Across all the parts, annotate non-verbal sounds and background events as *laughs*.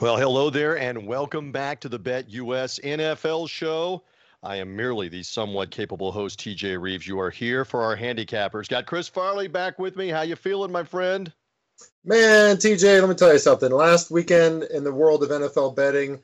Well, hello there, and welcome back to the Bet US NFL show. I am merely the somewhat capable host, TJ Reeves. You are here for our handicappers. Got Chris Farley back with me. How you feeling, my friend? Man, TJ, let me tell you something. Last weekend in the world of NFL betting,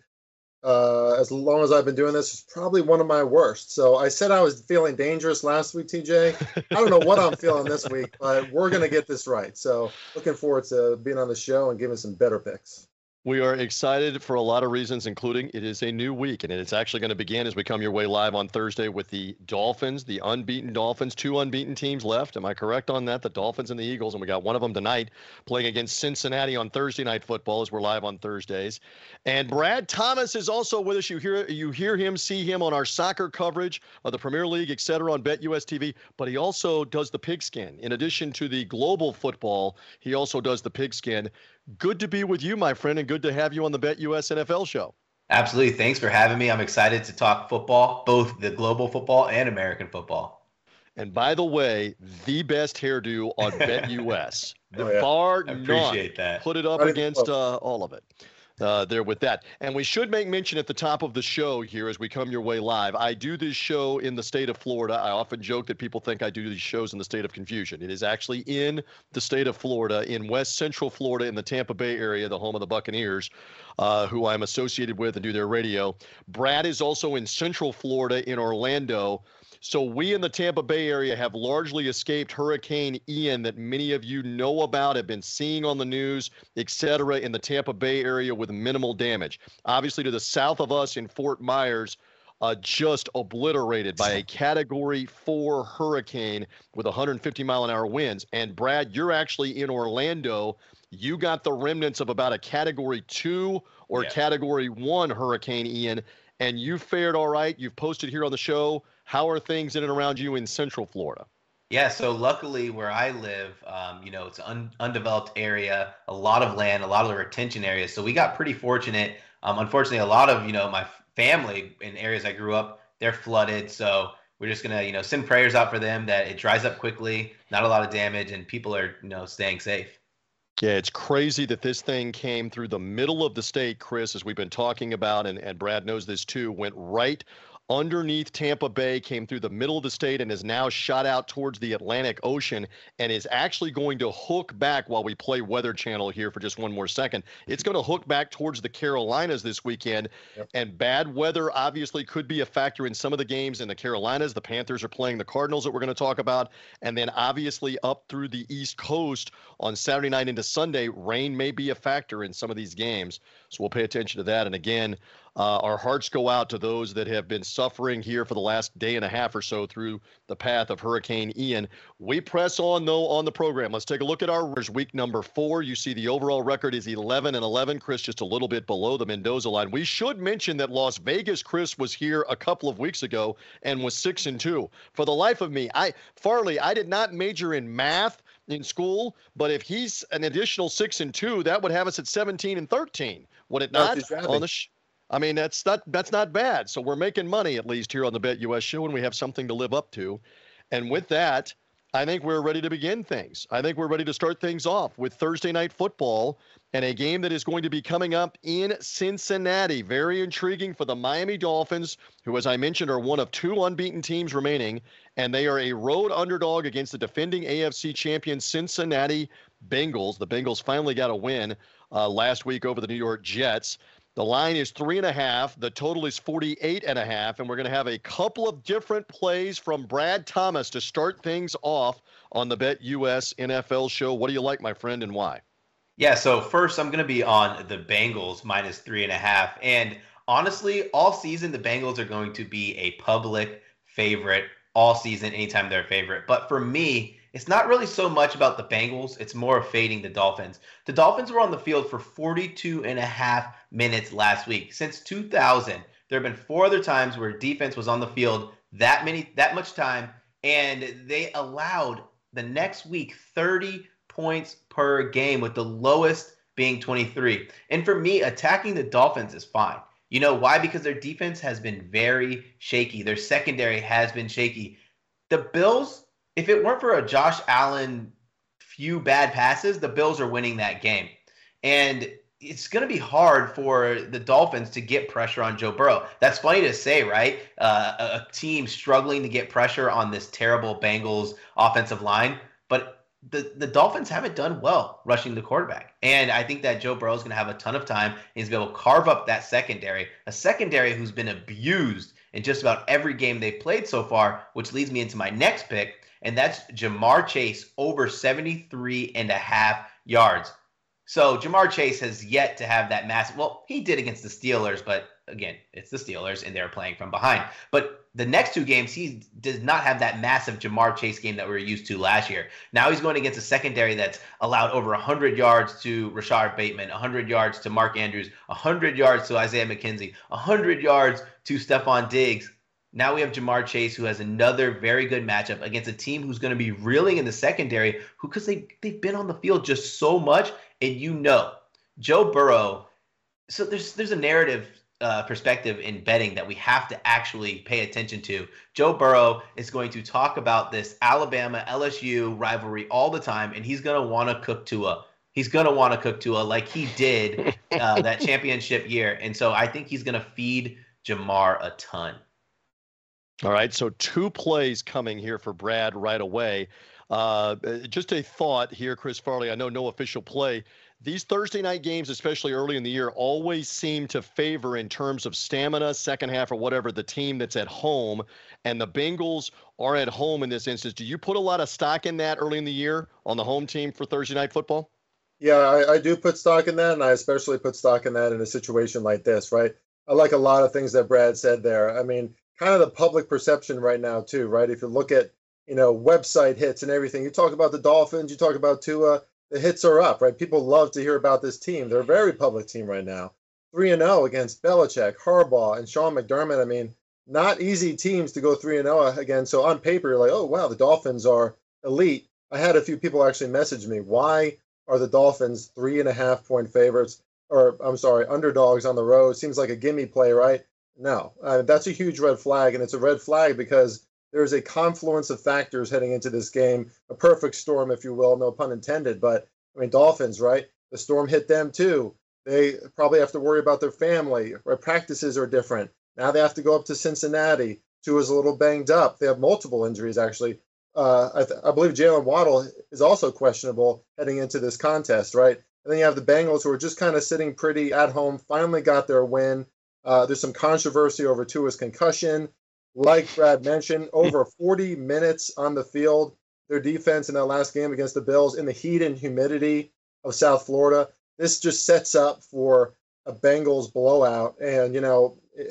uh, as long as I've been doing this, is probably one of my worst. So I said I was feeling dangerous last week, TJ. I don't know what I'm feeling this week, but we're going to get this right. So looking forward to being on the show and giving some better picks. We are excited for a lot of reasons, including it is a new week, and it's actually going to begin as we come your way live on Thursday with the Dolphins, the unbeaten Dolphins, two unbeaten teams left. Am I correct on that? The Dolphins and the Eagles, and we got one of them tonight playing against Cincinnati on Thursday night football as we're live on Thursdays. And Brad Thomas is also with us. You hear you hear him, see him on our soccer coverage of the Premier League, et cetera, on BetUS TV. But he also does the pigskin. In addition to the global football, he also does the pigskin. Good to be with you, my friend, and good to have you on the Bet US NFL show. Absolutely. Thanks for having me. I'm excited to talk football, both the global football and American football. And by the way, the best hairdo on *laughs* Bet US. The oh, yeah. bar appreciate none. that. Put it up against uh, all of it uh, there with that. And we should make mention at the top of the show here as we come your way live. I do this show in the state of Florida. I often joke that people think I do these shows in the state of confusion. It is actually in the state of Florida, in West Central Florida, in the Tampa Bay area, the home of the Buccaneers, uh, who I'm associated with and do their radio. Brad is also in Central Florida, in Orlando. So we in the Tampa Bay area have largely escaped Hurricane Ian that many of you know about, have been seeing on the news, et cetera, in the Tampa Bay area with minimal damage. Obviously, to the south of us in Fort Myers, uh, just obliterated by a Category 4 hurricane with 150 mile an hour winds. And Brad, you're actually in Orlando. You got the remnants of about a Category 2 or yeah. Category 1 Hurricane Ian, and you fared all right. You've posted here on the show how are things in and around you in Central Florida? Yeah, so luckily where I live, um, you know, it's an un- undeveloped area, a lot of land, a lot of the retention areas. So we got pretty fortunate. Um, unfortunately, a lot of you know my family in areas I grew up, they're flooded. So we're just gonna you know send prayers out for them that it dries up quickly, not a lot of damage, and people are you know staying safe. Yeah, it's crazy that this thing came through the middle of the state, Chris, as we've been talking about, and, and Brad knows this too, went right underneath Tampa Bay, came through the middle of the state, and is now shot out towards the Atlantic Ocean and is actually going to hook back while we play Weather Channel here for just one more second. It's going to hook back towards the Carolinas this weekend. Yep. And bad weather obviously could be a factor in some of the games in the Carolinas. The Panthers are playing the Cardinals that we're going to talk about. And then obviously up through the East Coast on Saturday night into Sunday, rain may be a factor in some of these games. So we'll pay attention to that. And again, uh, our hearts go out to those that have been suffering here for the last day and a half or so through the path of Hurricane Ian. We press on, though, on the program. Let's take a look at our week number four. You see the overall record is 11 and 11. Chris just a little bit below the Mendoza line. We should mention that Las Vegas Chris was here a couple of weeks ago and was six and two. For the life of me, I Farley, I did not major in math in school, but if he's an additional six and two, that would have us at 17 and 13. Would it not? On the sh- I mean, that's not that's not bad. So we're making money at least here on the Bet US show, and we have something to live up to. And with that, I think we're ready to begin things. I think we're ready to start things off with Thursday night football and a game that is going to be coming up in Cincinnati. Very intriguing for the Miami Dolphins, who, as I mentioned, are one of two unbeaten teams remaining, and they are a road underdog against the defending AFC champion Cincinnati Bengals. The Bengals finally got a win uh, last week over the New York Jets. The line is three and a half. The total is 48 and a half. And we're going to have a couple of different plays from Brad Thomas to start things off on the Bet US NFL show. What do you like, my friend, and why? Yeah, so first I'm going to be on the Bengals minus three and a half. And honestly, all season, the Bengals are going to be a public favorite all season, anytime they're a favorite. But for me, it's not really so much about the Bengals, it's more of fading the Dolphins. The Dolphins were on the field for 42 and a half minutes last week. Since 2000, there have been four other times where defense was on the field that many that much time and they allowed the next week 30 points per game with the lowest being 23. And for me, attacking the Dolphins is fine. You know why? Because their defense has been very shaky. Their secondary has been shaky. The Bills if it weren't for a Josh Allen few bad passes, the Bills are winning that game. And it's going to be hard for the Dolphins to get pressure on Joe Burrow. That's funny to say, right? Uh, a, a team struggling to get pressure on this terrible Bengals offensive line, but the, the Dolphins haven't done well rushing the quarterback. And I think that Joe Burrow is going to have a ton of time. He's going to be able to carve up that secondary, a secondary who's been abused in just about every game they've played so far, which leads me into my next pick, and that's Ja'Marr Chase over 73 and a half yards. So Ja'Marr Chase has yet to have that massive. Well, he did against the Steelers, but again, it's the Steelers and they're playing from behind. But the next two games, he does not have that massive Ja'Marr Chase game that we were used to last year. Now he's going against a secondary that's allowed over 100 yards to Rashod Bateman, 100 yards to Mark Andrews, 100 yards to Isaiah McKenzie, 100 yards to Stefon Diggs. Now we have Ja'Marr Chase, who has another very good matchup against a team who's going to be reeling in the secondary, who because they they've been on the field just so much, and you know, Joe Burrow. So there's there's a narrative uh, perspective in betting that we have to actually pay attention to. Joe Burrow is going to talk about this Alabama LSU rivalry all the time, and he's going to want to cook Tua. He's going to want to cook Tua like he did uh, *laughs* that championship year, and so I think he's going to feed Ja'Marr a ton. All right, so two plays coming here for Brad right away. Uh, just a thought here, Chris Farley. I know no official play. These Thursday night games, especially early in the year, always seem to favor in terms of stamina, second half or whatever, the team that's at home. And the Bengals are at home in this instance. Do you put a lot of stock in that early in the year on the home team for Thursday night football? Yeah, I, I do put stock in that, and I especially put stock in that in a situation like this, right? I like a lot of things that Brad said there. I mean, kind of the public perception right now too, right? If you look at you know website hits and everything, you talk about the Dolphins, you talk about Tua, the hits are up, right? People love to hear about this team. They're a very public team right now, three and zero oh against Belichick, Harbaugh, and Sean McDermott. I mean, not easy teams to go three and zero oh again. So on paper, you're like, oh wow, the Dolphins are elite. I had a few people actually message me, why are the Dolphins three and a half point favorites? Or I'm sorry, underdogs on the road. Seems like a gimme play, right? No, uh, that's a huge red flag, and it's a red flag because there's a confluence of factors heading into this game, a perfect storm, if you will, no pun intended. But I mean, Dolphins, right? The storm hit them too. They probably have to worry about their family. Right? Practices are different. Now they have to go up to Cincinnati. Tua is a little banged up. They have multiple injuries, actually. Uh, I, th- I believe Jaylen Waddle is also questionable heading into this contest, right? And then you have the Bengals who are just kind of sitting pretty at home, finally got their win. Uh, there's some controversy over Tua's concussion. Like Brad mentioned, over 40 minutes on the field. Their defense in that last game against the Bills in the heat and humidity of South Florida. This just sets up for a Bengals blowout. And, you know, eh,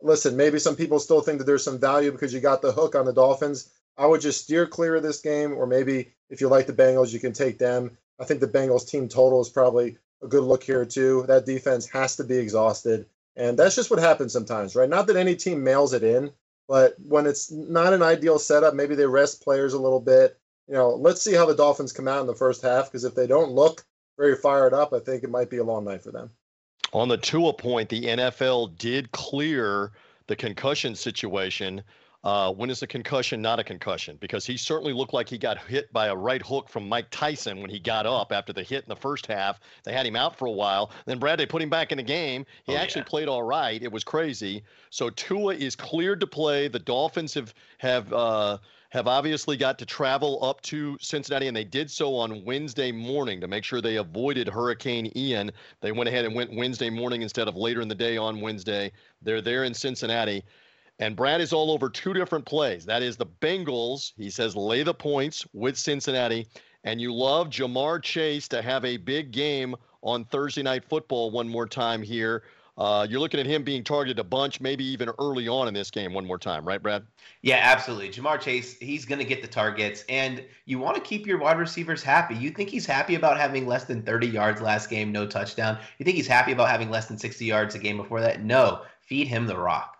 listen, maybe some people still think that there's some value because you got the hook on the Dolphins. I would just steer clear of this game, or maybe if you like the Bengals, you can take them. I think the Bengals team total is probably a good look here, too. That defense has to be exhausted. And that's just what happens sometimes, right? Not that any team mails it in, but when it's not an ideal setup, maybe they rest players a little bit. You know, let's see how the Dolphins come out in the first half because if they don't look very fired up, I think it might be a long night for them. On the Tua point, the NFL did clear the concussion situation uh, when is a concussion not a concussion? Because he certainly looked like he got hit by a right hook from Mike Tyson when he got up after the hit in the first half. They had him out for a while. Then Brad, they put him back in the game. He oh, actually yeah. played all right. It was crazy. So Tua is cleared to play. The Dolphins have have uh, have obviously got to travel up to Cincinnati, and they did so on Wednesday morning to make sure they avoided Hurricane Ian. They went ahead and went Wednesday morning instead of later in the day on Wednesday. They're there in Cincinnati. And Brad is all over two different plays. That is the Bengals. He says lay the points with Cincinnati. And you love Ja'Marr Chase to have a big game on Thursday Night Football one more time here. Uh, you're looking at him being targeted a bunch, maybe even early on in this game one more time, right, Brad? Yeah, absolutely. Ja'Marr Chase, he's going to get the targets, and you want to keep your wide receivers happy. You think he's happy about having less than 30 yards last game, no touchdown? You think he's happy about having less than 60 yards a game before that? No. Feed him the rock.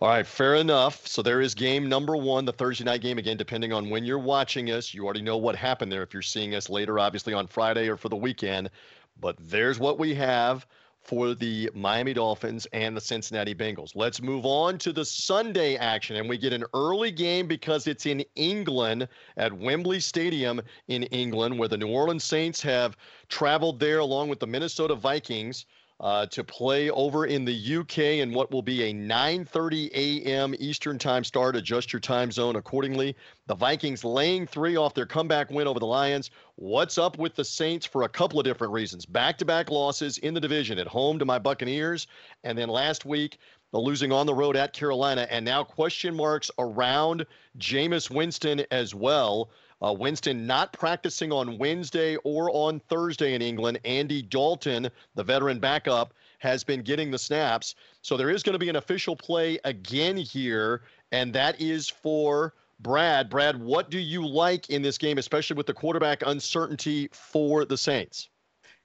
All right, fair enough. So there is game number one, the Thursday night game. Again, depending on when you're watching us, you already know what happened there if you're seeing us later, obviously on Friday or for the weekend. But there's what we have for the Miami Dolphins and the Cincinnati Bengals. Let's move on to the Sunday action, and we get an early game because it's in England at Wembley Stadium in England, where the New Orleans Saints have traveled there along with the Minnesota Vikings uh, to play over in the UK in what will be a 9:30 a.m. Eastern Time start. Adjust your time zone accordingly. The Vikings laying three off their comeback win over the Lions. What's up with the Saints for a couple of different reasons? Back-to-back losses in the division at home to my Buccaneers, and then last week the losing on the road at Carolina, and now question marks around Jameis Winston as well. Uh, Winston not practicing on Wednesday or on Thursday in England. Andy Dalton, the veteran backup, has been getting the snaps. So there is going to be an official play again here, and that is for Brad. Brad, what do you like in this game, especially with the quarterback uncertainty for the Saints?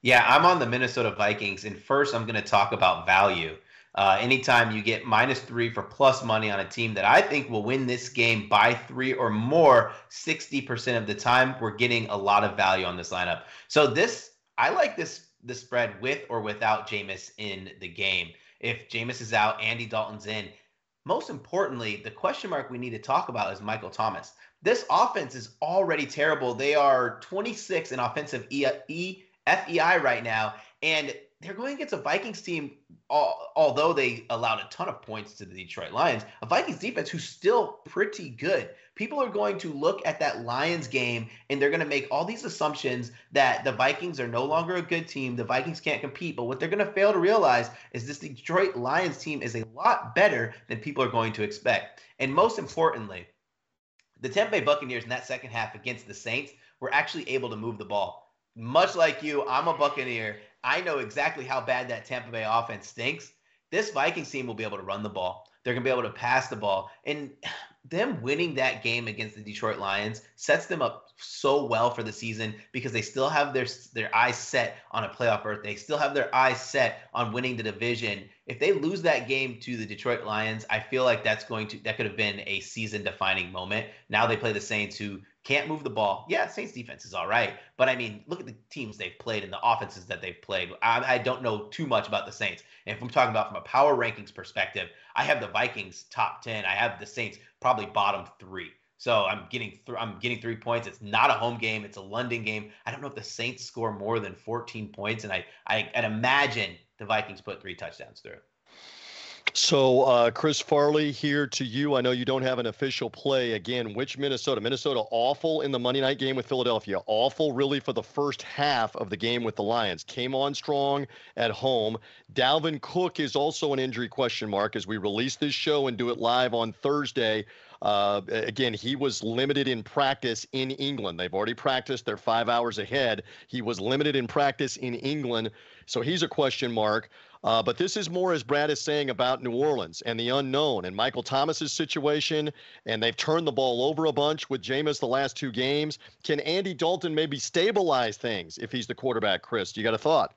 Yeah, I'm on the Minnesota Vikings, and first I'm going to talk about value. Uh, anytime you get minus three for plus money on a team that I think will win this game by three or more, 60% of the time, we're getting a lot of value on this lineup. So this, I like this the spread with or without Jameis in the game. If Jameis is out, Andy Dalton's in. Most importantly, the question mark we need to talk about is Michael Thomas. This offense is already terrible. They are 26 in offensive e- e- FEI right now, and they're going against a Vikings team, although they allowed a ton of points to the Detroit Lions, a Vikings defense who's still pretty good. People are going to look at that Lions game and they're going to make all these assumptions that the Vikings are no longer a good team. The Vikings can't compete. But what they're going to fail to realize is this Detroit Lions team is a lot better than people are going to expect. And most importantly, the Tampa Bay Buccaneers in that second half against the Saints were actually able to move the ball. Much like you, I'm a Buccaneer, I know exactly how bad that Tampa Bay offense stinks. This Vikings team will be able to run the ball. They're going to be able to pass the ball. And *sighs* them winning that game against the Detroit Lions sets them up so well for the season because they still have their their eyes set on a playoff berth. They still have their eyes set on winning the division. If they lose that game to the Detroit Lions, I feel like that's going to that could have been a season defining moment. Now they play the Saints who can't move the ball. Yeah, Saints defense is all right, but I mean, look at the teams they've played and the offenses that they've played. I, I don't know too much about the Saints. And if I'm talking about from a power rankings perspective, I have the Vikings top ten. I have the Saints probably bottom three. So I'm getting th- I'm getting three points. It's not a home game. It's a London game. I don't know if the Saints score more than 14 points, and I I I'd imagine the Vikings put three touchdowns through. So, uh, Chris Farley here to you. I know you don't have an official play. Again, which Minnesota? Minnesota awful in the Monday night game with Philadelphia. Awful, really, for the first half of the game with the Lions. Came on strong at home. Dalvin Cook is also an injury question mark as we release this show and do it live on Thursday. Uh, again, he was limited in practice in England. They've already practiced. They're five hours ahead. He was limited in practice in England. So he's a question mark. Uh, but this is more, as Brad is saying, about New Orleans and the unknown and Michael Thomas's situation. And they've turned the ball over a bunch with Jameis the last two games. Can Andy Dalton maybe stabilize things if he's the quarterback, Chris? You got a thought?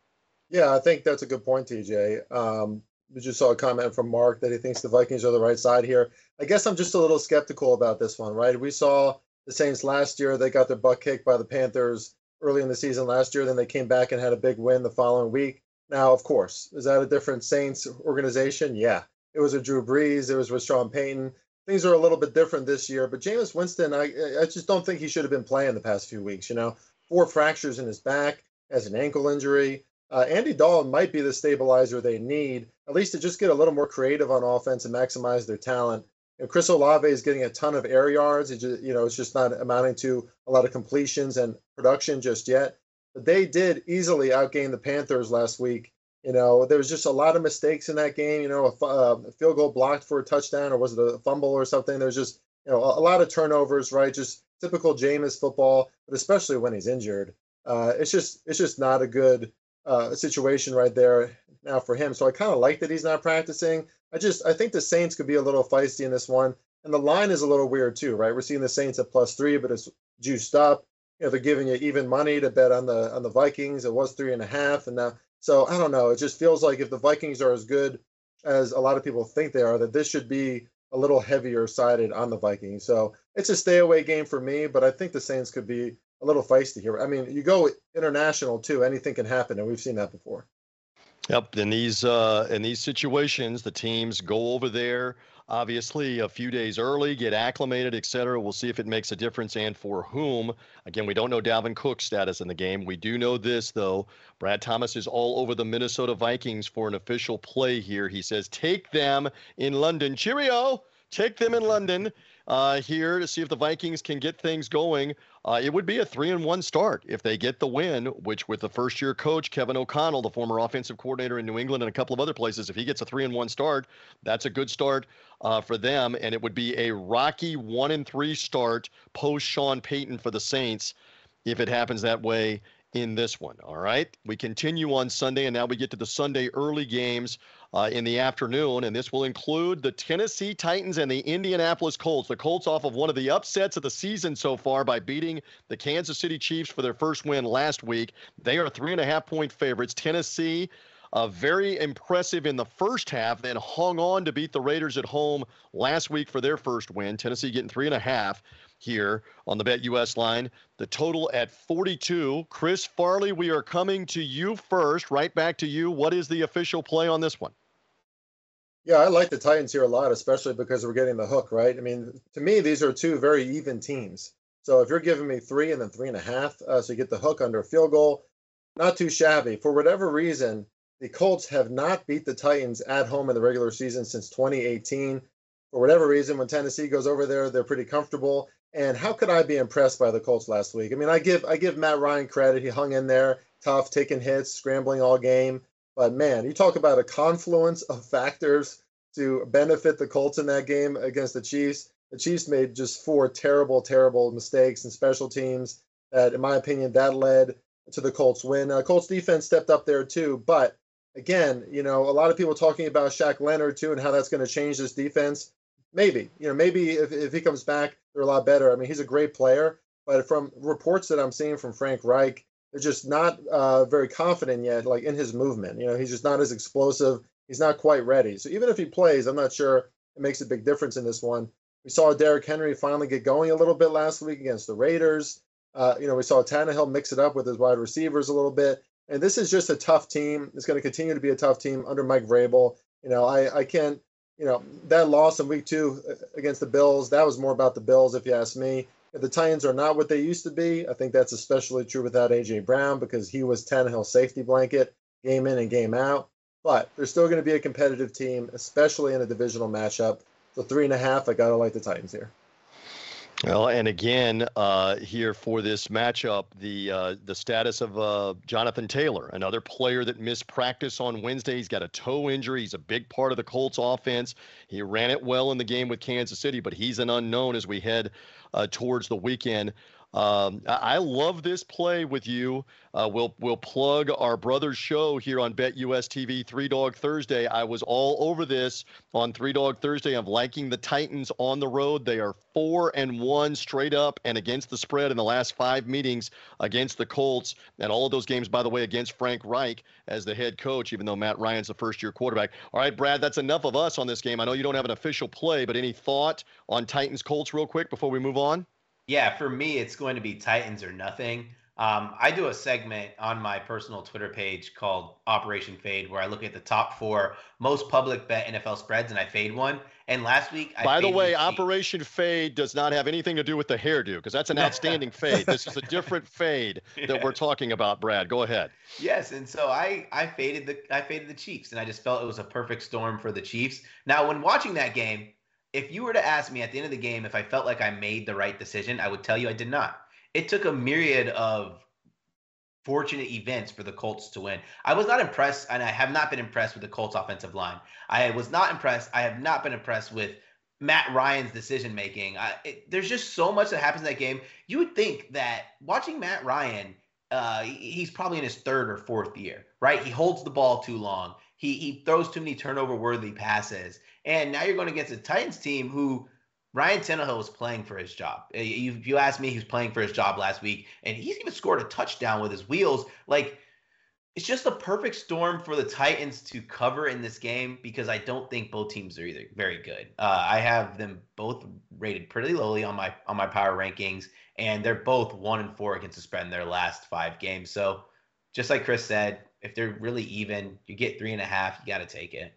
Yeah, I think that's a good point, TJ. Um, we just saw a comment from Mark that he thinks the Vikings are the right side here. I guess I'm just a little skeptical about this one, right? We saw the Saints last year; they got their butt kicked by the Panthers early in the season last year. Then they came back and had a big win the following week. Now, of course, is that a different Saints organization? Yeah, it was a Drew Brees. It was with Sean Payton. Things are a little bit different this year. But Jameis Winston, I I just don't think he should have been playing the past few weeks. You know, four fractures in his back, has an ankle injury. Uh, Andy Dalton might be the stabilizer they need, at least to just get a little more creative on offense and maximize their talent. And Chris Olave is getting a ton of air yards. It just, you know, it's just not amounting to a lot of completions and production just yet. They did easily outgain the Panthers last week. You know, there was just a lot of mistakes in that game. You know, a, uh, a field goal blocked for a touchdown, or was it a fumble or something? There's just, you know, a, a lot of turnovers, right? Just typical Jameis football, but especially when he's injured. Uh, it's just, it's just not a good uh, situation right there now for him. So I kind of like that he's not practicing. I just I think the Saints could be a little feisty in this one, and the line is a little weird too, right? We're seeing the Saints at plus three, but it's juiced up. You know, they're giving you even money to bet on the on the Vikings. It was three and a half, and now so I don't know. It just feels like if the Vikings are as good as a lot of people think they are, that this should be a little heavier sided on the Vikings. So it's a stay away game for me, but I think the Saints could be a little feisty here. I mean, you go international too, anything can happen, and we've seen that before. Yep. In these uh, in these situations, the teams go over there obviously a few days early, get acclimated, et cetera. We'll see if it makes a difference and for whom. Again, we don't know Dalvin Cook's status in the game. We do know this, though. Brad Thomas is all over the Minnesota Vikings for an official play here. He says, take them in London. Cheerio! Take them in London uh, here to see if the Vikings can get things going. Uh, it would be a three and one start if they get the win, which with the first year coach Kevin O'Connell, the former offensive coordinator in New England and a couple of other places, if he gets a three and one start, that's a good start uh, for them. And it would be a rocky one and three start post Sean Payton for the Saints if it happens that way in this one. All right. We continue on Sunday, and now we get to the Sunday early games uh, in the afternoon, and this will include the Tennessee Titans and the Indianapolis Colts. The Colts off of one of the upsets of the season so far by beating the Kansas City Chiefs for their first win last week. They are three and a half point favorites. Tennessee. Uh, very impressive in the first half, then hung on to beat the Raiders at home last week for their first win. Tennessee getting three and a half here on the Bet US line. The total at 42. Chris Farley, we are coming to you first. Right back to you. What is the official play on this one? Yeah, I like the Titans here a lot, especially because we're getting the hook, right? I mean, to me, these are two very even teams. So if you're giving me three and then three and a half, uh, so you get the hook under a field goal, not too shabby. For whatever reason, the Colts have not beat the Titans at home in the regular season since 2018. For whatever reason, when Tennessee goes over there, they're pretty comfortable. And how could I be impressed by the Colts last week? I mean, I give I give Matt Ryan credit. He hung in there, tough, taking hits, scrambling all game. But man, you talk about a confluence of factors to benefit the Colts in that game against the Chiefs. The Chiefs made just four terrible, terrible mistakes in special teams that, in my opinion, that led to the Colts win. Uh, Colts defense stepped up there too, but again, you know, a lot of people talking about Shaq Leonard too and how that's going to change this defense. Maybe, you know, maybe if, if he comes back, they're a lot better. I mean, he's a great player, but from reports that I'm seeing from Frank Reich, they're just not uh, very confident yet, like in his movement. You know, he's just not as explosive. He's not quite ready. So even if he plays, I'm not sure it makes a big difference in this one. We saw Derrick Henry finally get going a little bit last week against the Raiders. Uh, you know, we saw Tannehill mix it up with his wide receivers a little bit. And this is just a tough team. It's going to continue to be a tough team under Mike Vrabel. You know, I, I can't you know, that loss in week two uh, against the Bills, that was more about the Bills, if you ask me. If the Titans are not what they used to be, I think that's especially true without A.J. Brown because he was Tannehill's safety blanket game in and game out. But they're still going to be a competitive team, especially in a divisional matchup. So three and a half, I got to like the Titans here. Well, and again, uh, here for this matchup, the uh, the status of uh, Jonathan Taylor, another player that missed practice on Wednesday. He's got a toe injury. He's a big part of the Colts offense. He ran it well in the game with Kansas City, but he's an unknown as we head uh, towards the weekend. Um, I love this play with you. Uh, we'll we'll plug our brother's show here on Bet US TV, Three Dog Thursday. I was all over this on Three Dog Thursday. I'm liking the Titans on the road. They are four and one straight up and against the spread in the last five meetings against the Colts, and all of those games, by the way, against Frank Reich as the head coach. Even though Matt Ryan's the first year quarterback. All right, Brad, that's enough of us on this game. I know you don't have an official play, but any thought on Titans Colts real quick before we move on? Yeah, for me, it's going to be Titans or nothing. Um, I do a segment on my personal Twitter page called Operation Fade, where I look at the top four most public bet NFL spreads, and I fade one. And last week, I by the way, Operation Fade does not have anything to do with the hairdo because that's an *laughs* outstanding fade. This is a different fade *laughs* that we're talking about. Brad, go ahead. Yes, and so I I faded the I faded the Chiefs, and I just felt it was a perfect storm for the Chiefs. Now, when watching that game, if you were to ask me at the end of the game if I felt like I made the right decision, I would tell you I did not. It took a myriad of fortunate events for the Colts to win. I was not impressed, and I have not been impressed with the Colts offensive line. I was not impressed. I have not been impressed with Matt Ryan's decision making. there's just so much that happens in that game. You would think that watching Matt Ryan, uh, he's probably in his third or fourth year, right? He holds the ball too long. He he throws too many turnover worthy passes. And now you're going against a Titans team who Ryan Tannehill was playing for his job. If you ask me, he was playing for his job last week, and he's even scored a touchdown with his wheels. Like it's just a perfect storm for the Titans to cover in this game because I don't think both teams are either very good. Uh, I have them both rated pretty lowly on my on my power rankings, and they're both one and four against the spread in their last five games. So, just like Chris said, if they're really even, you get three and a half, you got to take it.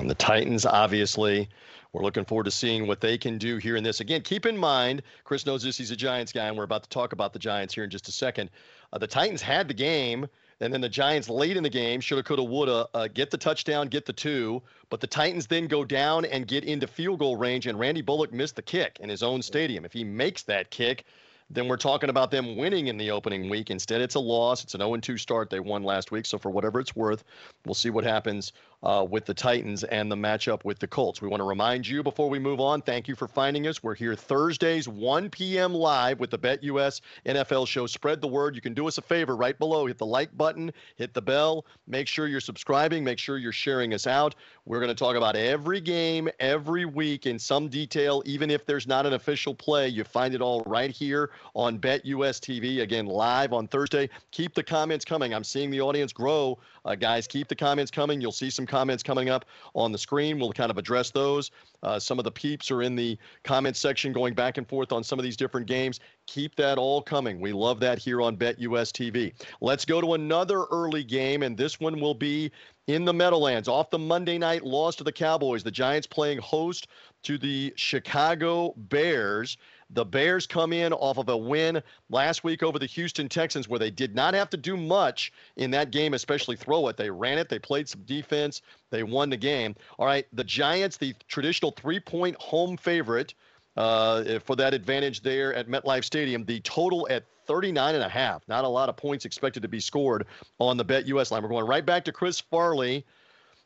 And the Titans, obviously, we're looking forward to seeing what they can do here in this. Again, keep in mind, Chris knows this. He's a Giants guy, and we're about to talk about the Giants here in just a second. Uh, the Titans had the game, and then the Giants late in the game, shoulda, coulda, woulda, uh, get the touchdown, get the two. But the Titans then go down and get into field goal range, and Randy Bullock missed the kick in his own stadium. If he makes that kick, then we're talking about them winning in the opening week. Instead, it's a loss. It's an 0 2 start. They won last week. So, for whatever it's worth, we'll see what happens uh, with the Titans and the matchup with the Colts. We want to remind you before we move on, thank you for finding us. We're here Thursdays, 1 p.m. live with the BetUS NFL show. Spread the word. You can do us a favor right below. Hit the like button, hit the bell. Make sure you're subscribing. Make sure you're sharing us out. We're going to talk about every game every week in some detail, even if there's not an official play. You find it all right here on BetUS TV. Again, live on Thursday. Keep the comments coming. I'm seeing the audience grow. Uh, guys, keep the comments coming. You'll see some comments coming up on the screen. We'll kind of address those. Uh, some of the peeps are in the comment section going back and forth on some of these different games. Keep that all coming. We love that here on BetUS TV. Let's go to another early game, and this one will be in the Meadowlands off the Monday night loss to the Cowboys. The Giants playing host to the Chicago Bears. The Bears come in off of a win last week over the Houston Texans, where they did not have to do much in that game, especially throw it. They ran it, they played some defense, they won the game. All right, the Giants, the traditional three point home favorite uh, for that advantage there at MetLife Stadium, the total at 39 and a half. Not a lot of points expected to be scored on the Bet US line. We're going right back to Chris Farley.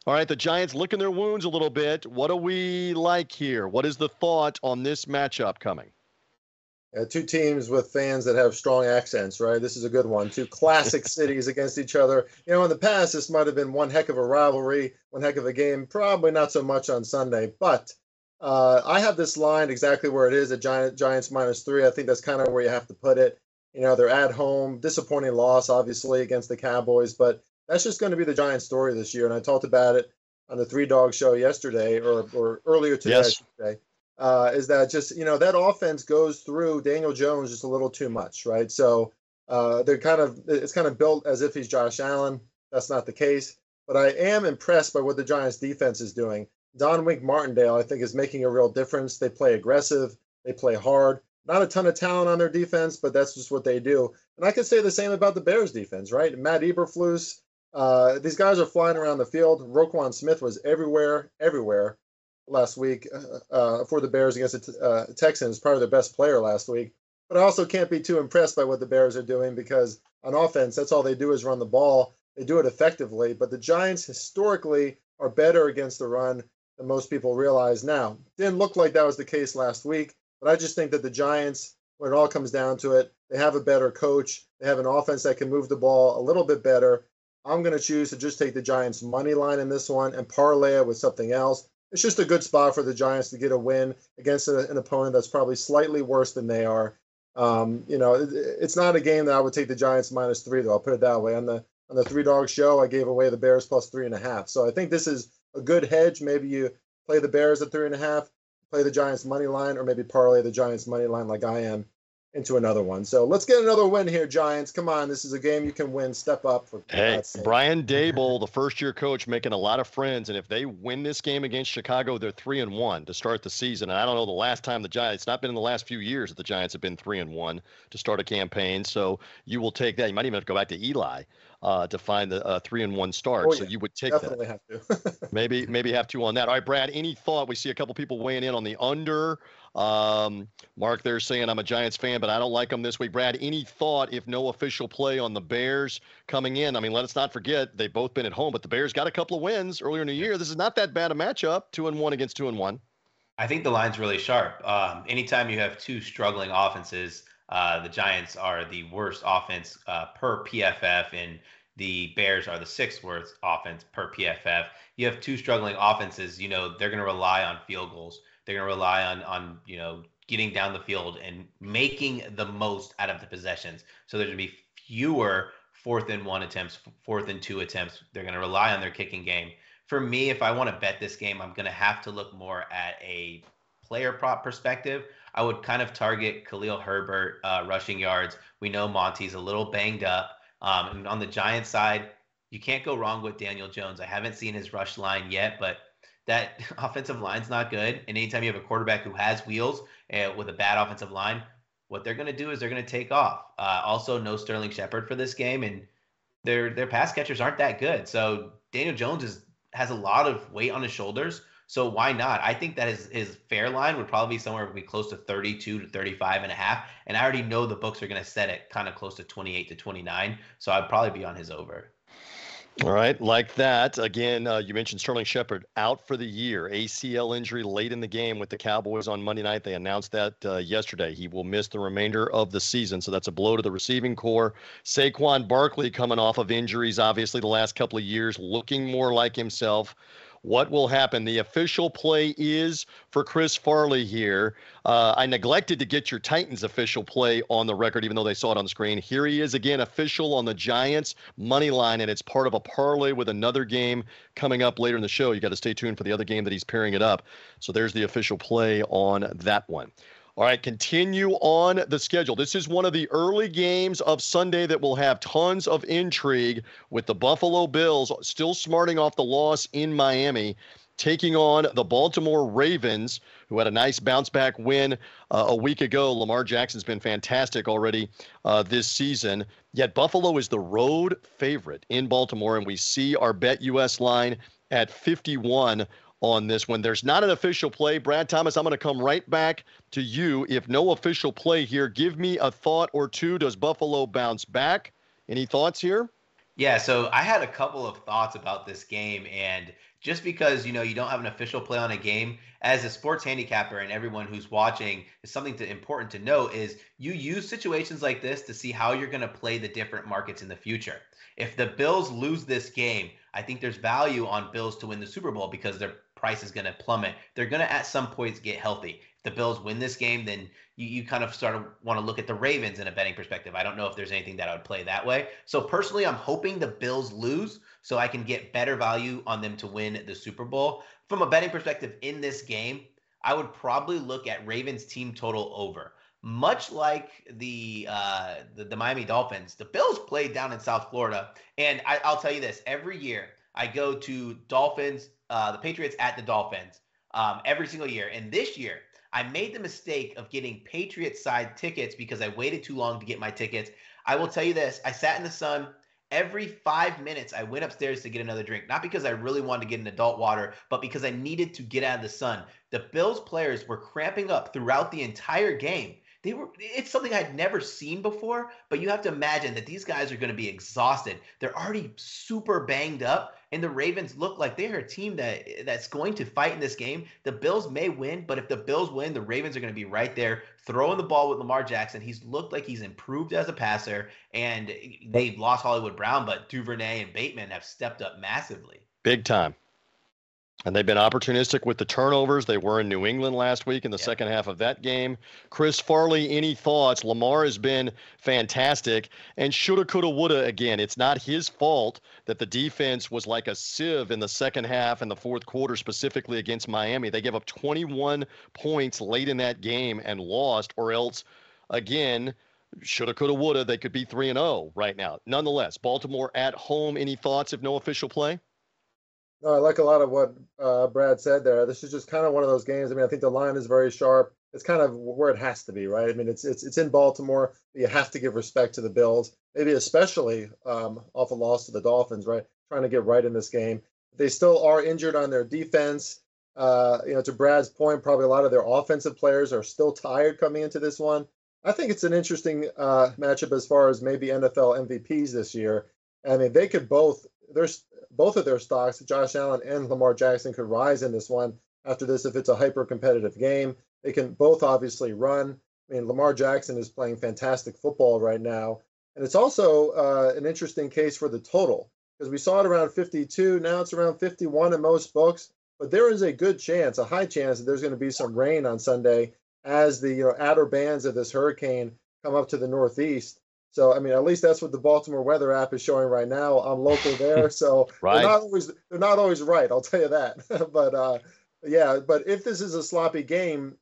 All right, the Giants licking their wounds a little bit. What do we like here? What is the thought on this matchup coming? Yeah, two teams with fans that have strong accents, right? This is a good one. Two classic *laughs* cities against each other. You know, in the past, this might have been one heck of a rivalry, one heck of a game. Probably not so much on Sunday, but uh, I have this line exactly where it is at Giant, Giants minus three. I think that's kind of where you have to put it. You know, they're at home, disappointing loss, obviously, against the Cowboys, but that's just going to be the Giants story this year. And I talked about it on the Three Dog Show yesterday or, or earlier today, yes. Uh, is that just you know that offense goes through Daniel Jones just a little too much, right? So uh, they're kind of it's kind of built as if he's Josh Allen. That's not the case, but I am impressed by what the Giants defense is doing. Don Wink Martindale, I think, is making a real difference. They play aggressive, they play hard. Not a ton of talent on their defense, but that's just what they do. And I could say the same about the Bears defense, right? Matt Eberflus, uh, these guys are flying around the field. Roquan Smith was everywhere, everywhere last week uh, uh, for the Bears against the uh, Texans, probably their best player last week. But I also can't be too impressed by what the Bears are doing because on offense, that's all they do is run the ball. They do it effectively, but the Giants historically are better against the run than most people realize now. Didn't look like that was the case last week, but I just think that the Giants, when it all comes down to it, they have a better coach. They have an offense that can move the ball a little bit better. I'm going to choose to just take the Giants' money line in this one and parlay it with something else it's just a good spot for the Giants to get a win against a, an opponent that's probably slightly worse than they are. Um, you know, it, it's not a game that I would take the Giants minus three, though. I'll put it that way. On the on the three dog show, I gave away the Bears plus three and a half. So I think this is a good hedge. Maybe you play the Bears at three and a half, play the Giants money line, or maybe parlay the Giants money line like I am into another one. So let's get another win here, Giants. Come on, this is a game you can win. Step up for Hey, Brian *laughs* Daboll, the first year coach, making a lot of friends, and if they win this game against Chicago, they're three and one to start the season. And I don't know the last time the Giants. It's not been in the last few years that the Giants have been three and one to start a campaign. So you will take that. You might even have to go back to Eli uh, to find the uh, three and one start. Oh, yeah. So you would take Definitely that. have to. *laughs* maybe maybe have two on that. All right, Brad. Any thought? We see a couple people weighing in on the under. Um, Mark, they're saying I'm a Giants fan, but I don't like them this week. Brad, any thought if no official play on the Bears coming in? I mean, let us not forget they've both been at home, but the Bears got a couple of wins earlier in the year. This is not that bad a matchup, two and one against two and one. I think the line's really sharp. Um, anytime you have two struggling offenses, uh, the Giants are the worst offense uh, per PFF, and the Bears are the sixth worst offense per PFF. You have two struggling offenses. You know they're going to rely on field goals. They're going to rely on on you know getting down the field and making the most out of the possessions. So there's going to be fewer fourth and one attempts, fourth and two attempts. They're going to rely on their kicking game. For me, if I want to bet this game, I'm going to have to look more at a player prop perspective. I would kind of target Khalil Herbert uh, rushing yards. We know Monty's a little banged up. Um, and on the Giants side, you can't go wrong with Daniel Jones. I haven't seen his rush line yet, but that *laughs* offensive line's not good. And anytime you have a quarterback who has wheels uh, with a bad offensive line, what they're going to do is they're going to take off. Uh, also, no Sterling Shepard for this game, and their their pass catchers aren't that good. So Daniel Jones is has a lot of weight on his shoulders. So why not? I think that his, his fair line would probably be somewhere be close to 32 to 35 and a half. And I already know the books are going to set it kind of close to 28 to 29. So I'd probably be on his over. All right, like that. Again, uh, you mentioned Sterling Shepard out for the year. ACL injury late in the game with the Cowboys on Monday night. They announced that uh, yesterday. He will miss the remainder of the season. So that's a blow to the receiving corps. Saquon Barkley coming off of injuries, obviously, the last couple of years, looking more like himself what will happen. The official play is for Chris Farley here. Uh, I neglected to get your Titans official play on the record, even though they saw it on the screen. Here he is again, official on the Giants money line, and it's part of a parlay with another game coming up later in the show. You got to stay tuned for the other game that he's pairing it up. So there's the official play on that one. All right, continue on the schedule. This is one of the early games of Sunday that will have tons of intrigue with the Buffalo Bills still smarting off the loss in Miami, taking on the Baltimore Ravens, who had a nice bounce back win uh, a week ago. Lamar Jackson's been fantastic already uh, this season. Yet Buffalo is the road favorite in Baltimore, and we see our Bet US line at 51 on this one. There's not an official play. Brad Thomas, I'm going to come right back to you. If no official play here, give me a thought or two. Does Buffalo bounce back? Any thoughts here? Yeah, so I had a couple of thoughts about this game and just because you know you don't have an official play on a game as a sports handicapper and everyone who's watching is something to important to know is you use situations like this to see how you're going to play the different markets in the future if the bills lose this game i think there's value on bills to win the super bowl because their price is going to plummet they're going to at some points get healthy If the Bills win this game, then you, you kind of start to want to look at the Ravens in a betting perspective. I don't know if there's anything that I would play that way. So personally, I'm hoping the Bills lose so I can get better value on them to win the Super Bowl. From a betting perspective in this game, I would probably look at Ravens team total over. Much like the, uh, the, the Miami Dolphins, the Bills played down in South Florida, and I, will tell you this: every year I go to Dolphins, uh, the Patriots at the Dolphins, um, every single year, and this year I made the mistake of getting Patriot side tickets because I waited too long to get my tickets. I will tell you this I sat in the sun. Every five minutes, I went upstairs to get another drink, not because I really wanted to get an adult water, but because I needed to get out of the sun. The Bills players were cramping up throughout the entire game. They were it's something I'd never seen before, but you have to imagine that these guys are going to be exhausted. They're already super banged up and the Ravens look like they are a team that that's going to fight in this game. The Bills may win, but if the Bills win, the Ravens are going to be right there throwing the ball with Lamar Jackson. He's looked like he's improved as a passer and they lost Hollywood Brown, but Duvernay and Bateman have stepped up massively. Big time. And they've been opportunistic with the turnovers. They were in New England last week in the second half of that game. Chris Farley, any thoughts? Lamar has been fantastic and shoulda, coulda, woulda again. It's not his fault that the defense was like a sieve in the second half and the fourth quarter, specifically against Miami. They gave up 21 points late in that game and lost, or else, again, shoulda, coulda, woulda, they could be 3 and 0 right now. Nonetheless, Baltimore at home. Any thoughts if no official play? No, I like a lot of what uh, Brad said there. This is just kind of one of those games. I mean, I think the line is very sharp. It's kind of where it has to be, right? I mean, it's it's it's in Baltimore. you have to give respect to the Bills, maybe especially um, off a loss to the Dolphins, right? Trying to get right in this game. They still are injured on their defense. Uh, you know, to Brad's point, probably a lot of their offensive players are still tired coming into this one. I think it's an interesting uh, matchup as far as maybe NFL MVPs this year. I mean, they could both. There's both of their stocks, Josh Allen and Lamar Jackson, could rise in this one after this if it's a hyper competitive game. They can both obviously run. I mean, Lamar Jackson is playing fantastic football right now. And it's also uh, an interesting case for the total because we saw it around 52. Now it's around 51 in most books. But there is a good chance, a high chance, that there's going to be some rain on Sunday as the you know outer bands of this hurricane come up to the northeast. So I mean, at least that's what the Baltimore weather app is showing right now. I'm local there, *laughs* so right. they're not always they're not always right. I'll tell you that. *laughs* but uh, yeah, but if this is a sloppy game,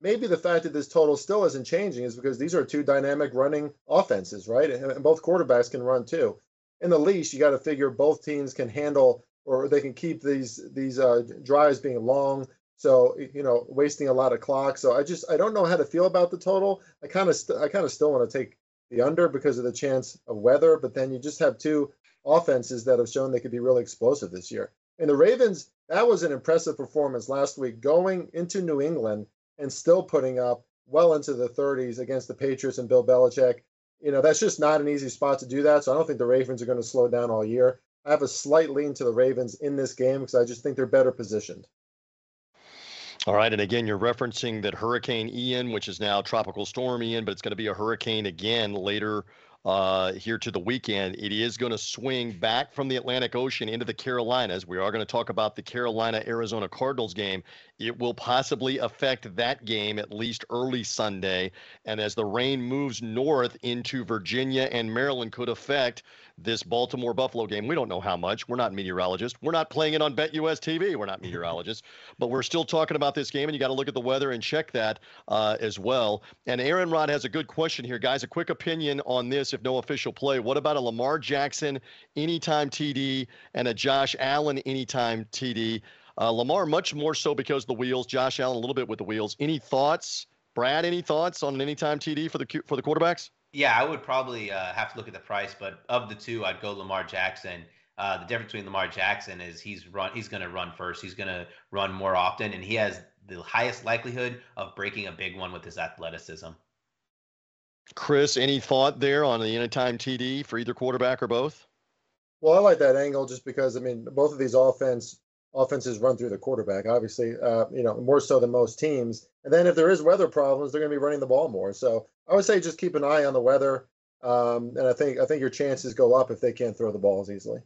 maybe the fact that this total still isn't changing is because these are two dynamic running offenses, right? And, both quarterbacks can run too. In the least, you got to figure both teams can handle or they can keep these these uh, drives being long. So you know, wasting a lot of clock. So I just I don't know how to feel about the total. I kind of st- I kind of still want to take the under because of the chance of weather. But then you just have two offenses that have shown they could be really explosive this year. And the Ravens, that was an impressive performance last week, going into New England and still putting up well into the 30s against the Patriots and Bill Belichick. You know, that's just not an easy spot to do that. So I don't think the Ravens are going to slow down all year. I have a slight lean to the Ravens in this game because I just think they're better positioned. All right, and again, you're referencing that Hurricane Ian, which is now Tropical Storm Ian, but it's going to be a hurricane again later uh, here to the weekend. It is going to swing back from the Atlantic Ocean into the Carolinas. We are going to talk about the Carolina Arizona Cardinals game. It will possibly affect that game at least early Sunday. And as the rain moves north into Virginia and Maryland, could affect this Baltimore Buffalo game. We don't know how much. We're not meteorologists. We're not playing it on BetUS TV. We're not *laughs* meteorologists, but we're still talking about this game, and you got to look at the weather and check that uh, as well. And Aaron Rod has a good question here, guys. A quick opinion on this, if no official play. What about a Lamar Jackson anytime TD and a Josh Allen anytime TD? Uh, Lamar much more so because of the wheels. Josh Allen a little bit with the wheels. Any thoughts, Brad? Any thoughts on an anytime TD for the for the quarterbacks? Yeah, I would probably uh, have to look at the price, but of the two, I'd go Lamar Jackson. Uh, the difference between Lamar Jackson is he's run he's going to run first. He's going to run more often, and he has the highest likelihood of breaking a big one with his athleticism. Chris, any thought there on the anytime TD for either quarterback or both? Well, I like that angle just because I mean both of these offense offenses run through the quarterback. Obviously, uh, you know more so than most teams. And then if there is weather problems, they're going to be running the ball more. So I would say just keep an eye on the weather, um, and I think I think your chances go up if they can't throw the balls easily.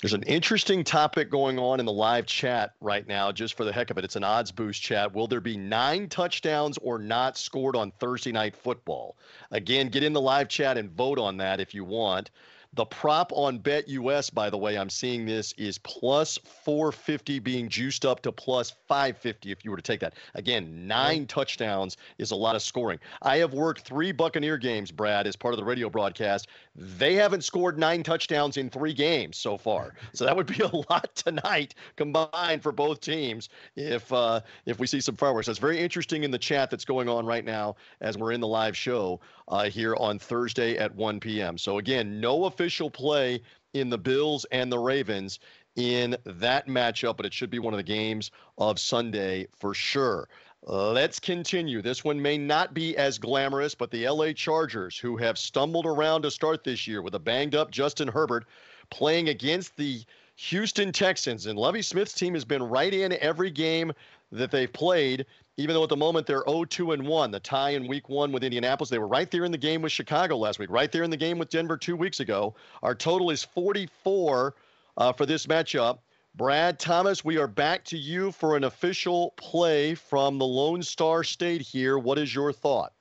There's an interesting topic going on in the live chat right now, just for the heck of it. It's an odds boost chat. Will there be nine touchdowns or not scored on Thursday night football? Again, get in the live chat and vote on that if you want. The prop on BetUS, by the way, I'm seeing this is plus 450 being juiced up to plus 550 if you were to take that. Again, nine touchdowns is a lot of scoring. I have worked three Buccaneer games, Brad, as part of the radio broadcast. They haven't scored nine touchdowns in three games so far. So that would be *laughs* a lot tonight combined for both teams if uh, if we see some fireworks. That's very interesting in the chat that's going on right now as we're in the live show uh, here on Thursday at 1 p.m. So again, no official play in the Bills and the Ravens in that matchup, but it should be one of the games of Sunday for sure. Let's continue. This one may not be as glamorous, but the LA Chargers, who have stumbled around to start this year with a banged up Justin Herbert, playing against the Houston Texans. And Lovie Smith's team has been right in every game that they've played, even though at the moment they're 0-2 and 1. The tie in week one with Indianapolis. They were right there in the game with Chicago last week, right there in the game with Denver two weeks ago. Our total is 44 uh, for this matchup. Brad Thomas, we are back to you for an official play from the Lone Star State here. What is your thought?